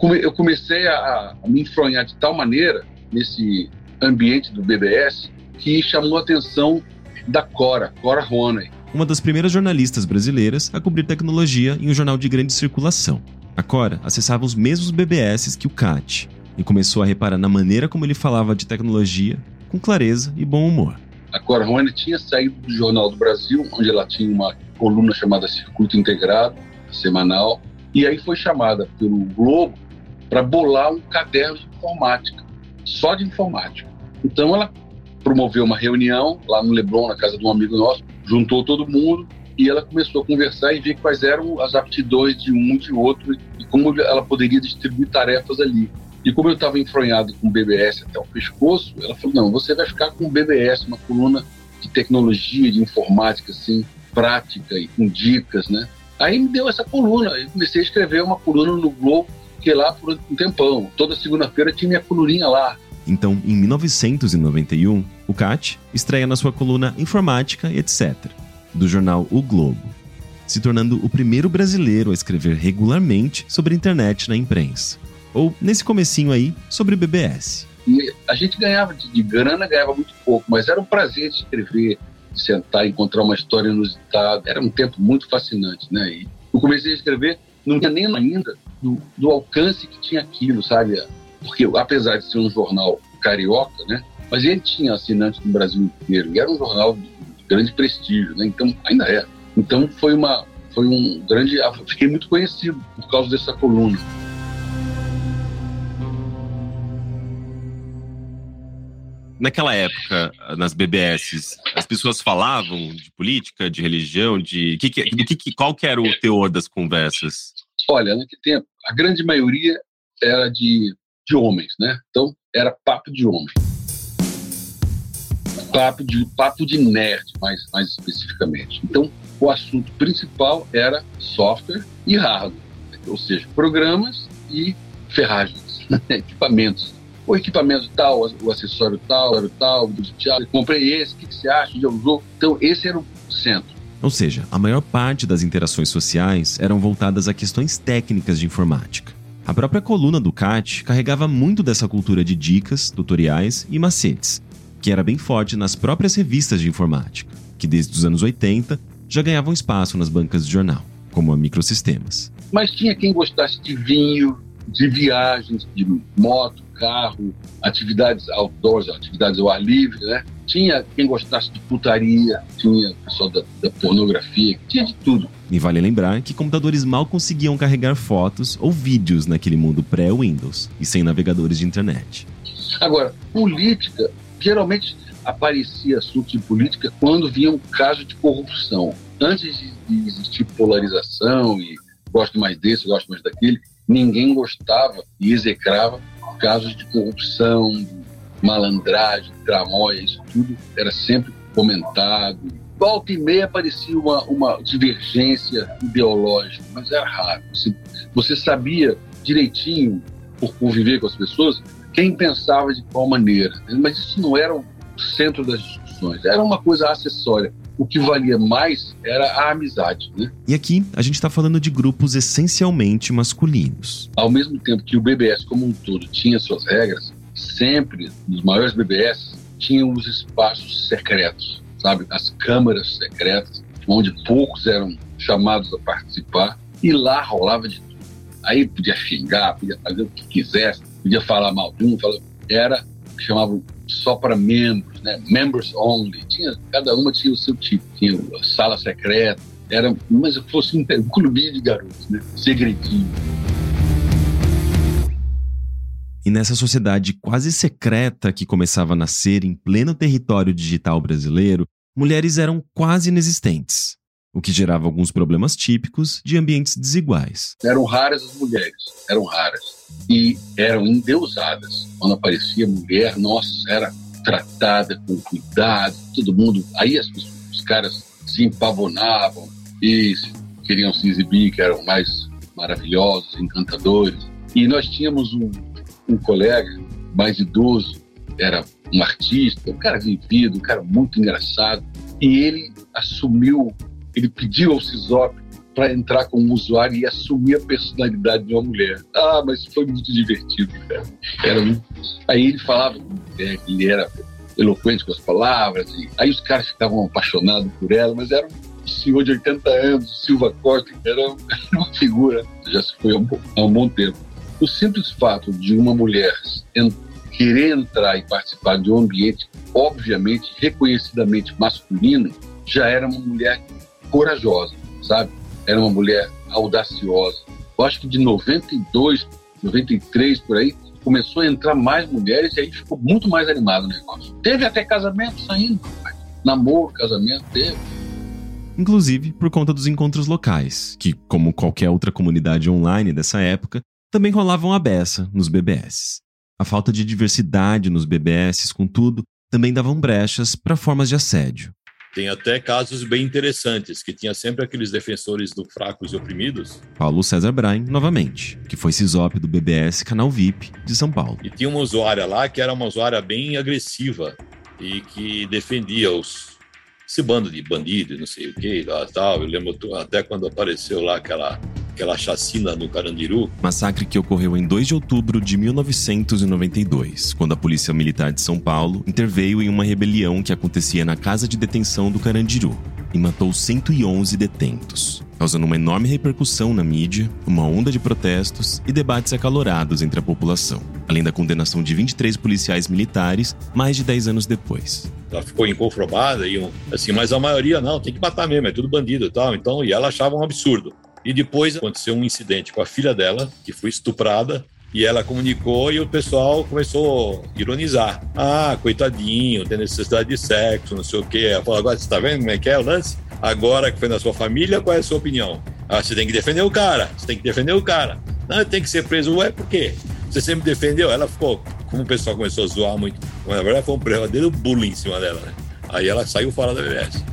Eu comecei a, me enfronhar de tal maneira nesse ambiente do BBS que chamou a atenção da Cora, Cora Roney. Uma das primeiras jornalistas brasileiras a cobrir tecnologia em um jornal de grande circulação. A Cora acessava os mesmos BBS que o Cat e começou a reparar na maneira como ele falava de tecnologia com clareza e bom humor. A Cora Roney tinha saído do Jornal do Brasil, onde ela tinha uma coluna chamada Circuito Integrado, semanal, e aí foi chamada pelo Globo para bolar um caderno de informática, só de informática. Então ela promoveu uma reunião lá no Leblon, na casa de um amigo nosso, juntou todo mundo e ela começou a conversar e ver quais eram as aptidões de um e de outro e como ela poderia distribuir tarefas ali. E como eu estava enfronhado com o BBS até o pescoço, ela falou: não, você vai ficar com o BBS, uma coluna de tecnologia, de informática, assim, prática e com dicas, né? Aí me deu essa coluna, eu comecei a escrever uma coluna no Globo, que lá por um tempão. Toda segunda-feira tinha minha coluninha lá. Então, em 1991, o CAT estreia na sua coluna Informática, etc., do jornal O Globo, se tornando o primeiro brasileiro a escrever regularmente sobre internet na imprensa. Ou, nesse comecinho aí, sobre BBS. E a gente ganhava de, de grana, ganhava muito pouco, mas era um prazer escrever, sentar, encontrar uma história inusitada. Era um tempo muito fascinante, né? E eu comecei a escrever, não tinha nem ainda do, do alcance que tinha aquilo, sabe? porque apesar de ser um jornal carioca, né, mas ele tinha assinantes no Brasil inteiro e era um jornal de grande prestígio, né, então ainda é. Então foi uma foi um grande, fiquei muito conhecido por causa dessa coluna. Naquela época, nas BBS, as pessoas falavam de política, de religião, de que, que, do que, qual que era o teor das conversas? Olha, naquele tempo, a grande maioria era de de homens, né? Então era papo de homem. Papo de, papo de nerd, mais, mais especificamente. Então, o assunto principal era software e hardware, ou seja, programas e ferragens, né? equipamentos. O equipamento tal, o acessório tal, era tal, tal, comprei esse, o que, que você acha, já usou? Então, esse era o centro. Ou seja, a maior parte das interações sociais eram voltadas a questões técnicas de informática. A própria coluna do CAT carregava muito dessa cultura de dicas, tutoriais e macetes, que era bem forte nas próprias revistas de informática, que desde os anos 80 já ganhavam espaço nas bancas de jornal, como a Microsistemas. Mas tinha quem gostasse de vinho, de viagens, de moto, carro, atividades outdoors, atividades ao ar livre, né? Tinha quem gostasse de putaria, tinha pessoal da, da pornografia, tinha de tudo. E vale lembrar que computadores mal conseguiam carregar fotos ou vídeos naquele mundo pré-Windows e sem navegadores de internet. Agora, política, geralmente aparecia assunto de política quando vinha um caso de corrupção. Antes de existir polarização e gosto mais desse, gosto mais daquele, ninguém gostava e execrava casos de corrupção, de malandragem, tramóia, isso tudo era sempre comentado. Volta e meia aparecia uma, uma divergência ideológica, mas era raro. Você, você sabia direitinho, por conviver com as pessoas, quem pensava de qual maneira. Mas isso não era o centro das discussões, era uma coisa acessória o que valia mais era a amizade. Né? E aqui a gente está falando de grupos essencialmente masculinos. Ao mesmo tempo que o BBS como um todo tinha suas regras, sempre nos maiores BBS tinham os espaços secretos, sabe? As câmaras secretas, onde poucos eram chamados a participar, e lá rolava de tudo. Aí podia xingar, podia fazer o que quisesse, podia falar mal de um, era chamavam só para membros, né? Members only. Tinha, cada uma tinha o seu tipo. Tinha sala secreta. Era, mas fosse um, um clubinho de garotos, né? Segredinho. E nessa sociedade quase secreta que começava a nascer em pleno território digital brasileiro, mulheres eram quase inexistentes, o que gerava alguns problemas típicos de ambientes desiguais. Eram raras as mulheres, eram raras. E eram endeusadas. Quando aparecia mulher, nossa, era tratada com cuidado, todo mundo. Aí as, os caras se empavonavam e queriam se exibir, que eram mais maravilhosos, encantadores. E nós tínhamos um, um colega mais idoso, era um artista, um cara vivido, um cara muito engraçado, e ele assumiu, ele pediu ao CISOP para entrar como usuário e assumir a personalidade de uma mulher. Ah, mas foi muito divertido, cara. Era muito... Aí ele falava é, ele era eloquente com as palavras, e aí os caras ficavam apaixonados por ela, mas era um senhor de 80 anos, Silva Costa, era, uma figura, já se foi há um, há um bom tempo. O simples fato de uma mulher querer entrar e participar de um ambiente, obviamente, reconhecidamente masculino, já era uma mulher corajosa, sabe? Era uma mulher audaciosa. Eu acho que de 92, 93 por aí, começou a entrar mais mulheres e aí ficou muito mais animado o negócio. Teve até casamento saindo, namoro, casamento, teve. Inclusive por conta dos encontros locais, que, como qualquer outra comunidade online dessa época, também rolavam a beça nos BBS. A falta de diversidade nos BBS, contudo, também davam brechas para formas de assédio. Tem até casos bem interessantes, que tinha sempre aqueles defensores do fracos e oprimidos. Paulo César Brain, novamente, que foi CISOP do BBS Canal VIP de São Paulo. E tinha uma usuária lá que era uma usuária bem agressiva e que defendia os esse bando de bandidos, não sei o que, tal. Eu lembro até quando apareceu lá aquela aquela chacina no Carandiru. Massacre que ocorreu em 2 de outubro de 1992, quando a Polícia Militar de São Paulo interveio em uma rebelião que acontecia na casa de detenção do Carandiru e matou 111 detentos, causando uma enorme repercussão na mídia, uma onda de protestos e debates acalorados entre a população, além da condenação de 23 policiais militares mais de 10 anos depois. Ela ficou inconformada e assim, mas a maioria não, tem que matar mesmo, é tudo bandido e tal. Então, e ela achava um absurdo. E depois aconteceu um incidente com a filha dela, que foi estuprada, e ela comunicou e o pessoal começou a ironizar. Ah, coitadinho, tem necessidade de sexo, não sei o quê. Ela falou, agora você está vendo como é que é o lance? Agora que foi na sua família, qual é a sua opinião? Ah, você tem que defender o cara, você tem que defender o cara. Não, tem que ser preso. Ué, por quê? Você sempre defendeu? Ela ficou, como o pessoal começou a zoar muito, na verdade foi um verdadeiro bullying em cima dela, né? Aí ela saiu fora da BBS.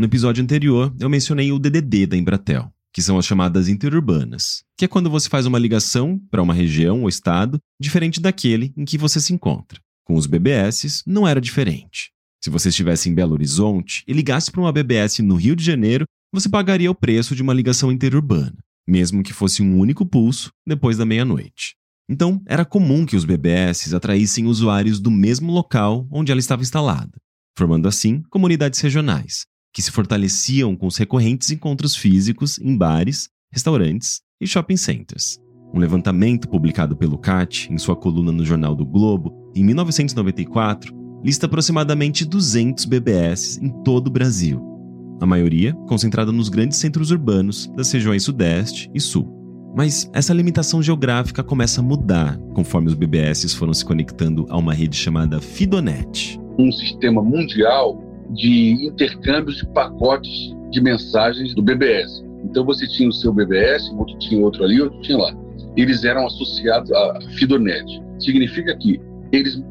No episódio anterior, eu mencionei o DDD da Embratel, que são as chamadas interurbanas, que é quando você faz uma ligação para uma região ou estado diferente daquele em que você se encontra. Com os BBS, não era diferente. Se você estivesse em Belo Horizonte e ligasse para uma BBS no Rio de Janeiro, você pagaria o preço de uma ligação interurbana, mesmo que fosse um único pulso depois da meia-noite. Então, era comum que os BBS atraíssem usuários do mesmo local onde ela estava instalada, formando assim comunidades regionais, que se fortaleciam com os recorrentes encontros físicos em bares, restaurantes e shopping centers. Um levantamento publicado pelo CAT em sua coluna no Jornal do Globo, em 1994, lista aproximadamente 200 BBS em todo o Brasil, a maioria concentrada nos grandes centros urbanos das regiões Sudeste e Sul. Mas essa limitação geográfica começa a mudar conforme os BBS foram se conectando a uma rede chamada Fidonet. Um sistema mundial de intercâmbios de pacotes de mensagens do BBS. Então você tinha o seu BBS, outro tinha outro ali, outro tinha lá. Eles eram associados à Fidonet. Significa que eles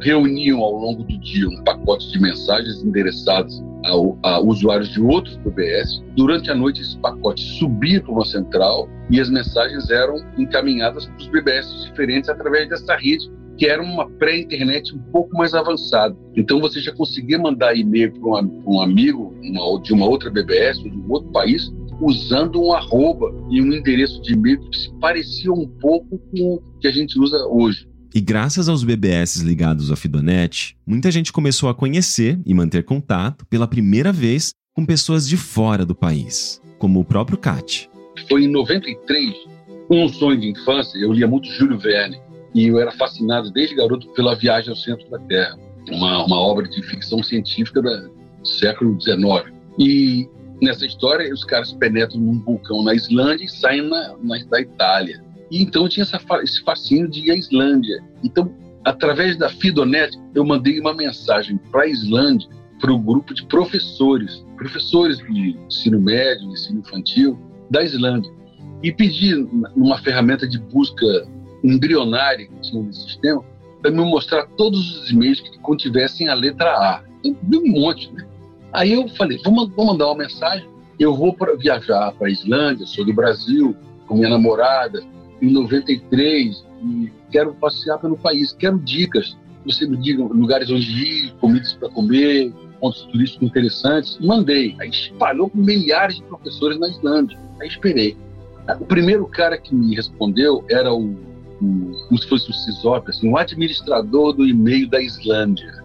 reuniam ao longo do dia um pacote de mensagens endereçados a, a, usuários de outros BBS. Durante a noite, esse pacote subia para uma central e as mensagens eram encaminhadas para os BBS diferentes através dessa rede que era uma pré-internet um pouco mais avançada. Então você já conseguia mandar e-mail para um, um, amigo uma, de uma outra BBS ou de um outro país usando um arroba e um endereço de e-mail que se parecia um pouco com o que a gente usa hoje. E graças aos BBS ligados à Fidonet, muita gente começou a conhecer e manter contato pela primeira vez com pessoas de fora do país, como o próprio Cat. Foi em 93, um sonho de infância, eu lia muito Júlio Verne, e eu era fascinado desde garoto pela Viagem ao Centro da Terra, uma, uma obra de ficção científica do século XIX. E nessa história, os caras penetram num vulcão na Islândia e saem na, na da Itália. E então tinha essa, esse fascínio de ir à Islândia. Então, através da Fidonet, eu mandei uma mensagem para a Islândia, para o grupo de professores, professores de ensino médio, ensino infantil da Islândia, e pedi numa ferramenta de busca embrionária que tinha no sistema para me mostrar todos os e-mails que contivessem a letra A. Um monte, né? Aí eu falei, vou, vou mandar uma mensagem, eu vou pra, viajar para a Islândia, sou do Brasil, com minha namorada, em 93, e quero passear pelo país, quero dicas. Você me diga lugares onde ir, comidas para comer, pontos turísticos interessantes. Mandei. Aí espalhou com milhares de professores na Islândia. Aí esperei. O primeiro cara que me respondeu era o, como se fosse o CISOP, assim, o administrador do e-mail da Islândia,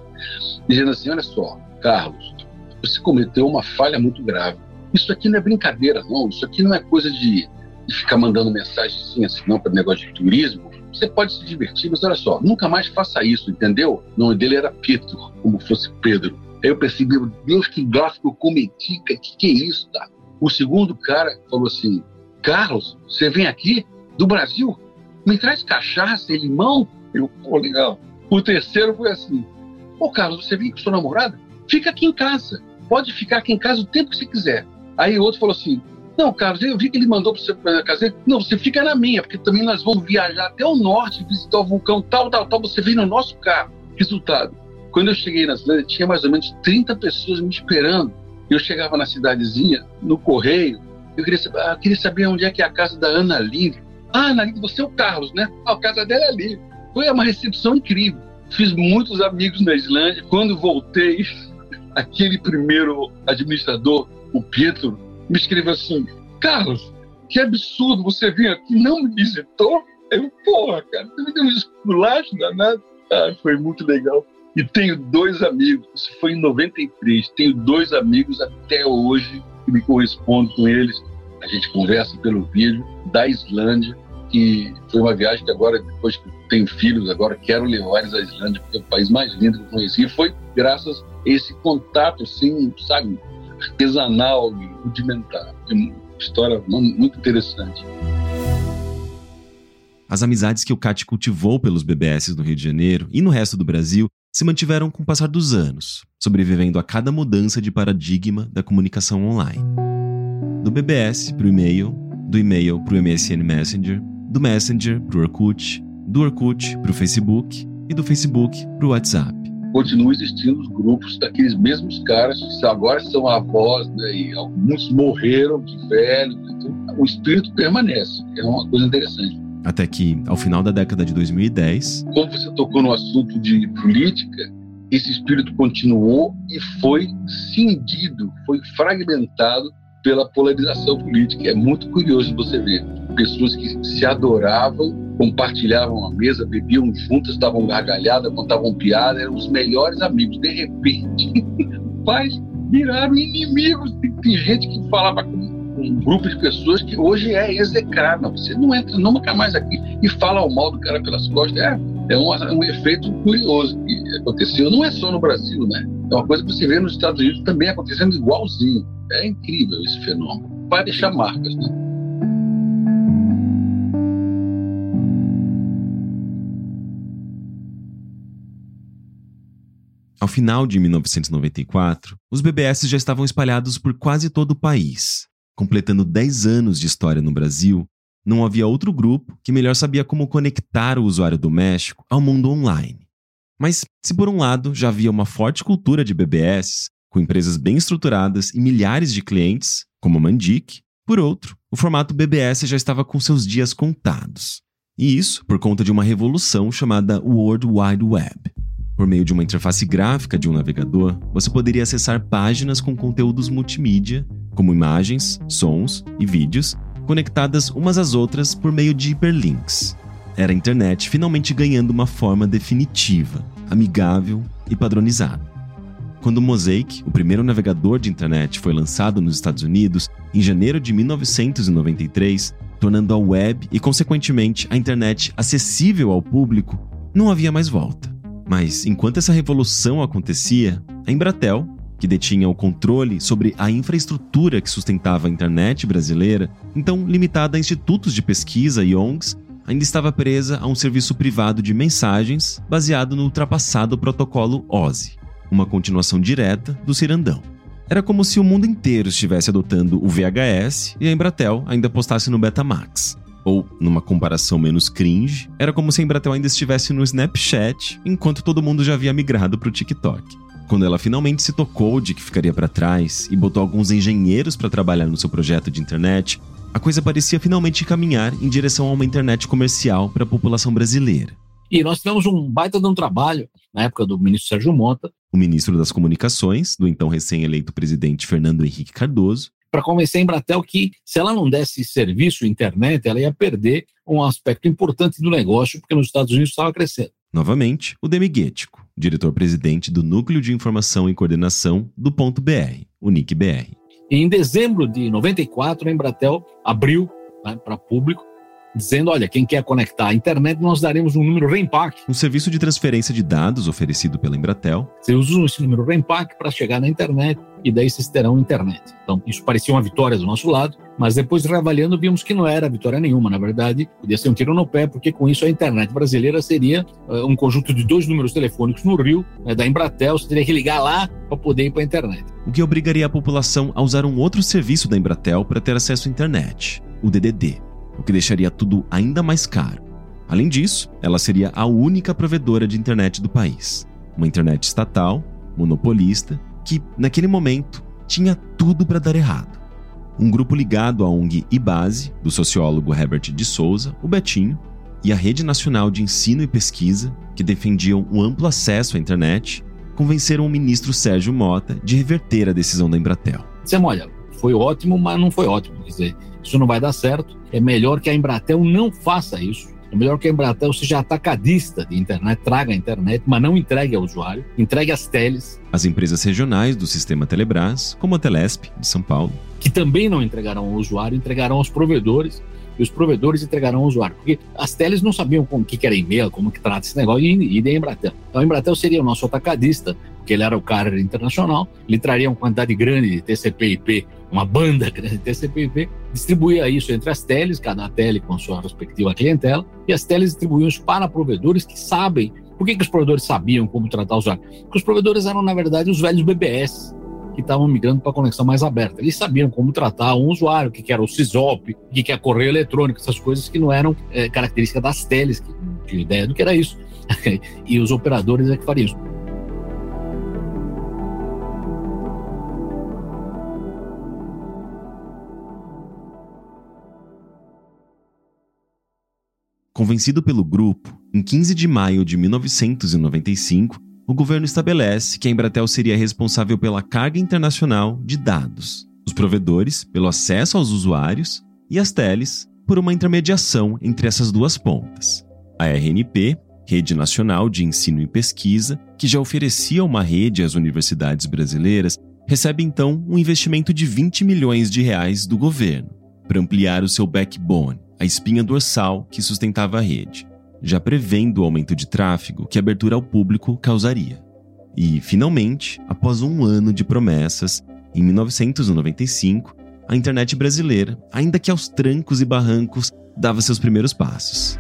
dizendo assim: olha só, Carlos, você cometeu uma falha muito grave. Isso aqui não é brincadeira, não. Isso aqui não é coisa de, de ficar mandando mensagenzinha assim, não, para negócio de turismo. Você pode se divertir, mas olha só, nunca mais faça isso, entendeu? O nome dele era Pedro, como fosse Pedro. Aí eu percebi, meu Deus, que gasto que eu cometi, que, que é isso, tá? O segundo cara falou assim, Carlos, você vem aqui do Brasil? Me traz cachaça e limão? Eu, pô, legal. O terceiro foi assim, Ô Carlos, você vem com sua namorada? Fica aqui em casa. Pode ficar aqui em casa o tempo que você quiser. Aí o outro falou assim, não, Carlos, eu vi que ele mandou para você para casa. Não, você fica na minha, porque também nós vamos viajar até o norte, visitar o vulcão tal, tal, tal. Você vem no nosso carro. Resultado, quando eu cheguei na cidade, tinha mais ou menos 30 pessoas me esperando. Eu chegava na cidadezinha, no correio, eu queria saber, ah, queria saber onde é que é a casa da Ana Lívia. Ah, Lívia, você é o Carlos, né? Ah, a casa dela é ali. Foi uma recepção incrível. Fiz muitos amigos na Islândia. Quando voltei, aquele primeiro administrador, o Pietro, me escreveu assim: Carlos, que absurdo, você veio aqui não me visitou? Eu, porra, cara, você me deu um esculacho danado. Ah, foi muito legal. E tenho dois amigos, isso foi em 93, tenho dois amigos até hoje que me correspondo com eles. A gente conversa pelo vídeo da Islândia, que foi uma viagem que agora, depois que tenho filhos, agora quero levar eles à Islândia, porque é o país mais lindo que eu conheci. E foi graças a esse contato, assim, sabe, artesanal e rudimentar. É uma história muito interessante. As amizades que o Cat cultivou pelos BBS no Rio de Janeiro e no resto do Brasil se mantiveram com o passar dos anos, sobrevivendo a cada mudança de paradigma da comunicação online. Do BBS para o e-mail, do e-mail para o MSN Messenger, do Messenger para o Orkut, do Orkut para o Facebook e do Facebook para o WhatsApp. Continuam existindo os grupos daqueles mesmos caras que agora são avós, né, e alguns morreram de velho, então o espírito permanece, é uma coisa interessante. Até que, ao final da década de 2010. Como você tocou no assunto de política, esse espírito continuou e foi cindido, foi fragmentado pela polarização política. É muito curioso você ver pessoas que se adoravam, compartilhavam a mesa, bebiam juntas, estavam gargalhadas, contavam piada, eram os melhores amigos. De repente, pais viraram inimigos. Tem, tem gente que falava com um grupo de pessoas que hoje é execrável. Você não entra nunca mais aqui e fala o mal do cara pelas costas. É, é um, um efeito curioso que aconteceu. Não é só no Brasil, né? É uma coisa que você vê nos Estados Unidos também acontecendo igualzinho. É incrível esse fenômeno. Vai deixar marcas, né? Ao final de 1994, os BBS já estavam espalhados por quase todo o país, completando 10 anos de história no Brasil, não havia outro grupo que melhor sabia como conectar o usuário doméstico ao mundo online. Mas, se por um lado já havia uma forte cultura de BBS, com empresas bem estruturadas e milhares de clientes, como Mandic, por outro, o formato BBS já estava com seus dias contados. E isso por conta de uma revolução chamada World Wide Web. Por meio de uma interface gráfica de um navegador, você poderia acessar páginas com conteúdos multimídia como imagens, sons e vídeos, conectadas umas às outras por meio de hiperlinks. Era a internet finalmente ganhando uma forma definitiva, amigável e padronizada. Quando o Mosaic, o primeiro navegador de internet, foi lançado nos Estados Unidos em janeiro de 1993, tornando a web e, consequentemente, a internet acessível ao público, não havia mais volta. Mas enquanto essa revolução acontecia, a Embratel, que detinha o controle sobre a infraestrutura que sustentava a internet brasileira, então limitada a institutos de pesquisa e ONGs, ainda estava presa a um serviço privado de mensagens baseado no ultrapassado protocolo OSI, uma continuação direta do Cirandão. Era como se o mundo inteiro estivesse adotando o VHS e a Embratel ainda apostasse no Betamax. Ou, numa comparação menos cringe, era como se a Embratel ainda estivesse no Snapchat enquanto todo mundo já havia migrado para o TikTok. Quando ela finalmente se tocou de que ficaria para trás e botou alguns engenheiros para trabalhar no seu projeto de internet, a coisa parecia finalmente caminhar em direção a uma internet comercial para a população brasileira. E nós tivemos um baita de um trabalho, na época do ministro Sérgio Mota. O ministro das Comunicações, do então recém-eleito presidente Fernando Henrique Cardoso. Para convencer a Embratel que, se ela não desse serviço internet, ela ia perder um aspecto importante do negócio, porque nos Estados Unidos estava crescendo. Novamente, o Demiguetico, diretor-presidente do Núcleo de Informação e Coordenação do Ponto BR, o NIC-BR. Em dezembro de 94, a Embratel abriu né, para público dizendo: olha, quem quer conectar à internet, nós daremos um número REMPAC. Um serviço de transferência de dados oferecido pela Embratel. Vocês usam esse número REMPAC para chegar na internet e daí vocês terão internet. Então, isso parecia uma vitória do nosso lado, mas depois reavaliando vimos que não era vitória nenhuma. Na verdade, podia ser um tiro no pé, porque com isso a internet brasileira seria uh, um conjunto de dois números telefônicos no Rio, né, da Embratel, você teria que ligar lá para poder ir para a internet. O que obrigaria a população a usar um outro serviço da Embratel para ter acesso à internet, o DDD o que deixaria tudo ainda mais caro. Além disso, ela seria a única provedora de internet do país. Uma internet estatal, monopolista, que, naquele momento, tinha tudo para dar errado. Um grupo ligado à ONG IBASE, do sociólogo Herbert de Souza, o Betinho, e a Rede Nacional de Ensino e Pesquisa, que defendiam o amplo acesso à internet, convenceram o ministro Sérgio Mota de reverter a decisão da Embratel. Dizemos, olha, foi ótimo, mas não foi ótimo. Quer dizer, isso não vai dar certo. É melhor que a Embratel não faça isso. É melhor que a Embratel seja atacadista de internet, traga a internet, mas não entregue ao usuário, entregue às teles. As empresas regionais do sistema Telebrás, como a Telesp, de São Paulo. Que também não entregarão ao usuário, entregarão aos provedores e os provedores entregarão ao usuário. Porque as teles não sabiam como que era e-mail, como que trata esse negócio, e, e a Embratel. Então a Embratel seria o nosso atacadista, porque ele era o carrier internacional, ele traria uma quantidade grande de TCP/IP, uma banda grande de TCP/IP, distribuía isso entre as teles, cada tele com sua respectiva clientela, e as teles distribuíam isso para provedores que sabem. Por que, que os provedores sabiam como tratar o usuário? Porque os provedores eram, na verdade, os velhos BBS, que estavam migrando para a conexão mais aberta. Eles sabiam como tratar um usuário, o que, era o CISOP, o que, é correio eletrônico, essas coisas que não eram é, características das teles, que não ideia do que era isso. e os operadores é que fariam isso. Convencido pelo grupo, em 15 de maio de 1995, o governo estabelece que a Embratel seria responsável pela carga internacional de dados, os provedores pelo acesso aos usuários e as teles por uma intermediação entre essas duas pontas. A RNP, Rede Nacional de Ensino e Pesquisa, que já oferecia uma rede às universidades brasileiras, recebe então um investimento de 20 milhões de reais do governo para ampliar o seu backbone, a espinha dorsal que sustentava a rede já prevendo o aumento de tráfego que a abertura ao público causaria. E, finalmente, após um ano de promessas, em 1995, a internet brasileira, ainda que aos trancos e barrancos, dava seus primeiros passos.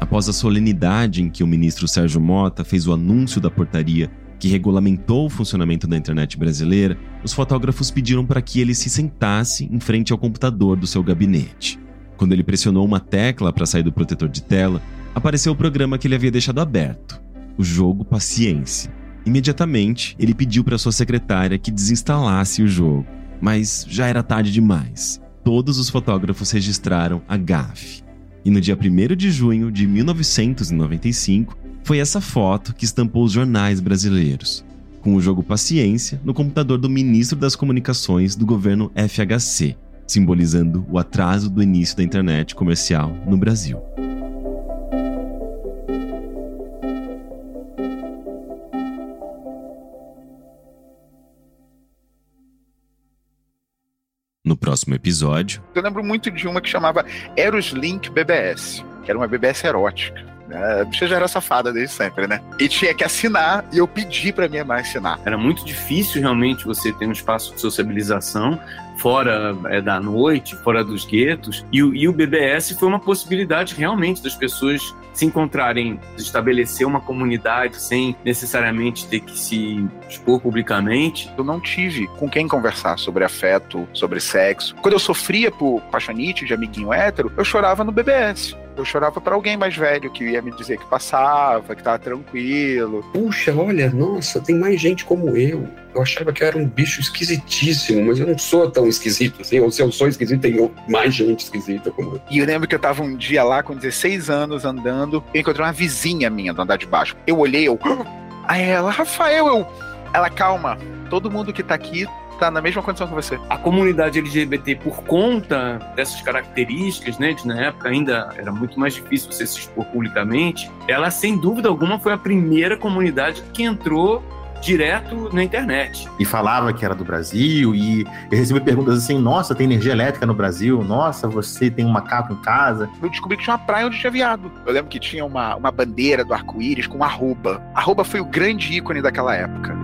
Após a solenidade em que o ministro Sérgio Mota fez o anúncio da portaria que regulamentou o funcionamento da internet brasileira, os fotógrafos pediram para que ele se sentasse em frente ao computador do seu gabinete. Quando ele pressionou uma tecla para sair do protetor de tela, apareceu o programa que ele havia deixado aberto, o jogo Paciência. Imediatamente, ele pediu para sua secretária que desinstalasse o jogo, mas já era tarde demais. Todos os fotógrafos registraram a gafe. E no dia 1 de junho de 1995, foi essa foto que estampou os jornais brasileiros, com o jogo Paciência no computador do ministro das Comunicações do governo FHC, simbolizando o atraso do início da internet comercial no Brasil. No próximo episódio. Eu lembro muito de uma que chamava Eros Link BBS, que era uma BBS erótica. A bicha já era safada desde sempre, né? E tinha que assinar e eu pedi pra minha mãe assinar. Era muito difícil realmente você ter um espaço de sociabilização fora é, da noite, fora dos guetos. E, e, o BBS foi uma possibilidade realmente das pessoas se encontrarem, estabelecer uma comunidade sem necessariamente ter que se expor publicamente. Eu não tive com quem conversar sobre afeto, sobre sexo. Quando eu sofria por paixonite de amiguinho hétero, eu chorava no BBS. Eu chorava para alguém mais velho que ia me dizer que passava, que tava tranquilo. Puxa, olha, nossa, tem mais gente como eu. Eu achava que eu era um bicho esquisitíssimo, mas eu não sou tão esquisito assim. Ou se eu sou esquisito, tem mais gente esquisita como eu. E eu lembro que eu tava um dia lá com 16 anos andando, eu encontrei uma vizinha minha do andar de baixo. Eu olhei, eu. Aí ela, Rafael, eu. Ela, calma, todo mundo que tá aqui tá na mesma condição que você. A comunidade LGBT, por conta dessas características, né, de na época ainda era muito mais difícil você se expor publicamente, ela sem dúvida alguma foi a primeira comunidade que entrou direto na internet. E falava que era do Brasil, e eu recebi perguntas assim: nossa, tem energia elétrica no Brasil? Nossa, você tem um macaco em casa? Eu descobri que tinha uma praia onde tinha viado. Eu lembro que tinha uma, uma bandeira do arco-íris com arroba. Arroba foi o grande ícone daquela época.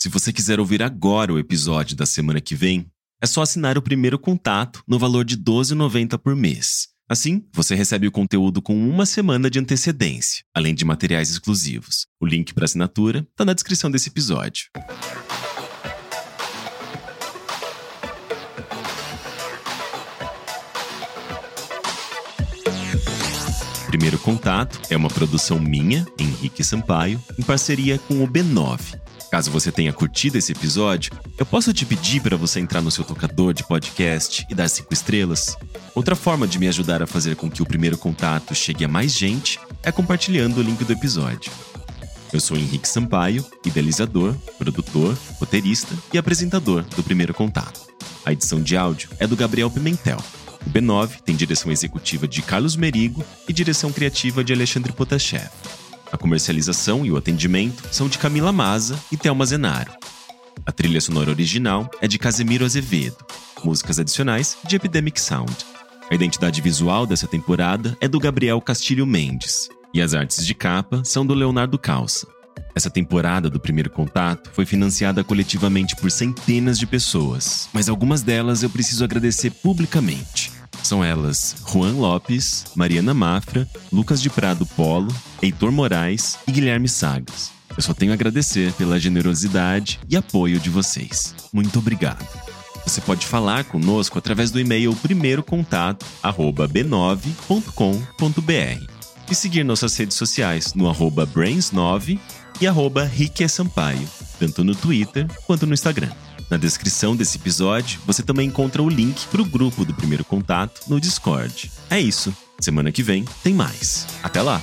Se você quiser ouvir agora o episódio da semana que vem, é só assinar o primeiro contato no valor de R$ 12,90 por mês. Assim, você recebe o conteúdo com uma semana de antecedência, além de materiais exclusivos. O link para assinatura está na descrição desse episódio. Primeiro Contato é uma produção minha, Henrique Sampaio, em parceria com o B9, Caso você tenha curtido esse episódio, eu posso te pedir para você entrar no seu tocador de podcast e dar cinco estrelas? Outra forma de me ajudar a fazer com que o primeiro contato chegue a mais gente é compartilhando o link do episódio. Eu sou Henrique Sampaio, idealizador, produtor, roteirista e apresentador do Primeiro Contato. A edição de áudio é do Gabriel Pimentel. O B9 tem direção executiva de Carlos Merigo e direção criativa de Alexandre Potashev. A comercialização e o atendimento são de Camila Maza e Thelma Zenaro. A trilha sonora original é de Casemiro Azevedo, músicas adicionais de Epidemic Sound. A identidade visual dessa temporada é do Gabriel Castilho Mendes, e as artes de capa são do Leonardo Calça. Essa temporada do Primeiro Contato foi financiada coletivamente por centenas de pessoas, mas algumas delas eu preciso agradecer publicamente. São elas Juan Lopes, Mariana Mafra, Lucas de Prado Polo, Heitor Moraes e Guilherme Sagas. Eu só tenho a agradecer pela generosidade e apoio de vocês. Muito obrigado. Você pode falar conosco através do e-mail primeirocontato@b9.com.br e seguir nossas redes sociais no arroba brains9 e arroba Sampaio, tanto no Twitter quanto no Instagram. Na descrição desse episódio, você também encontra o link para o grupo do Primeiro Contato no Discord. É isso. Semana que vem tem mais. Até lá!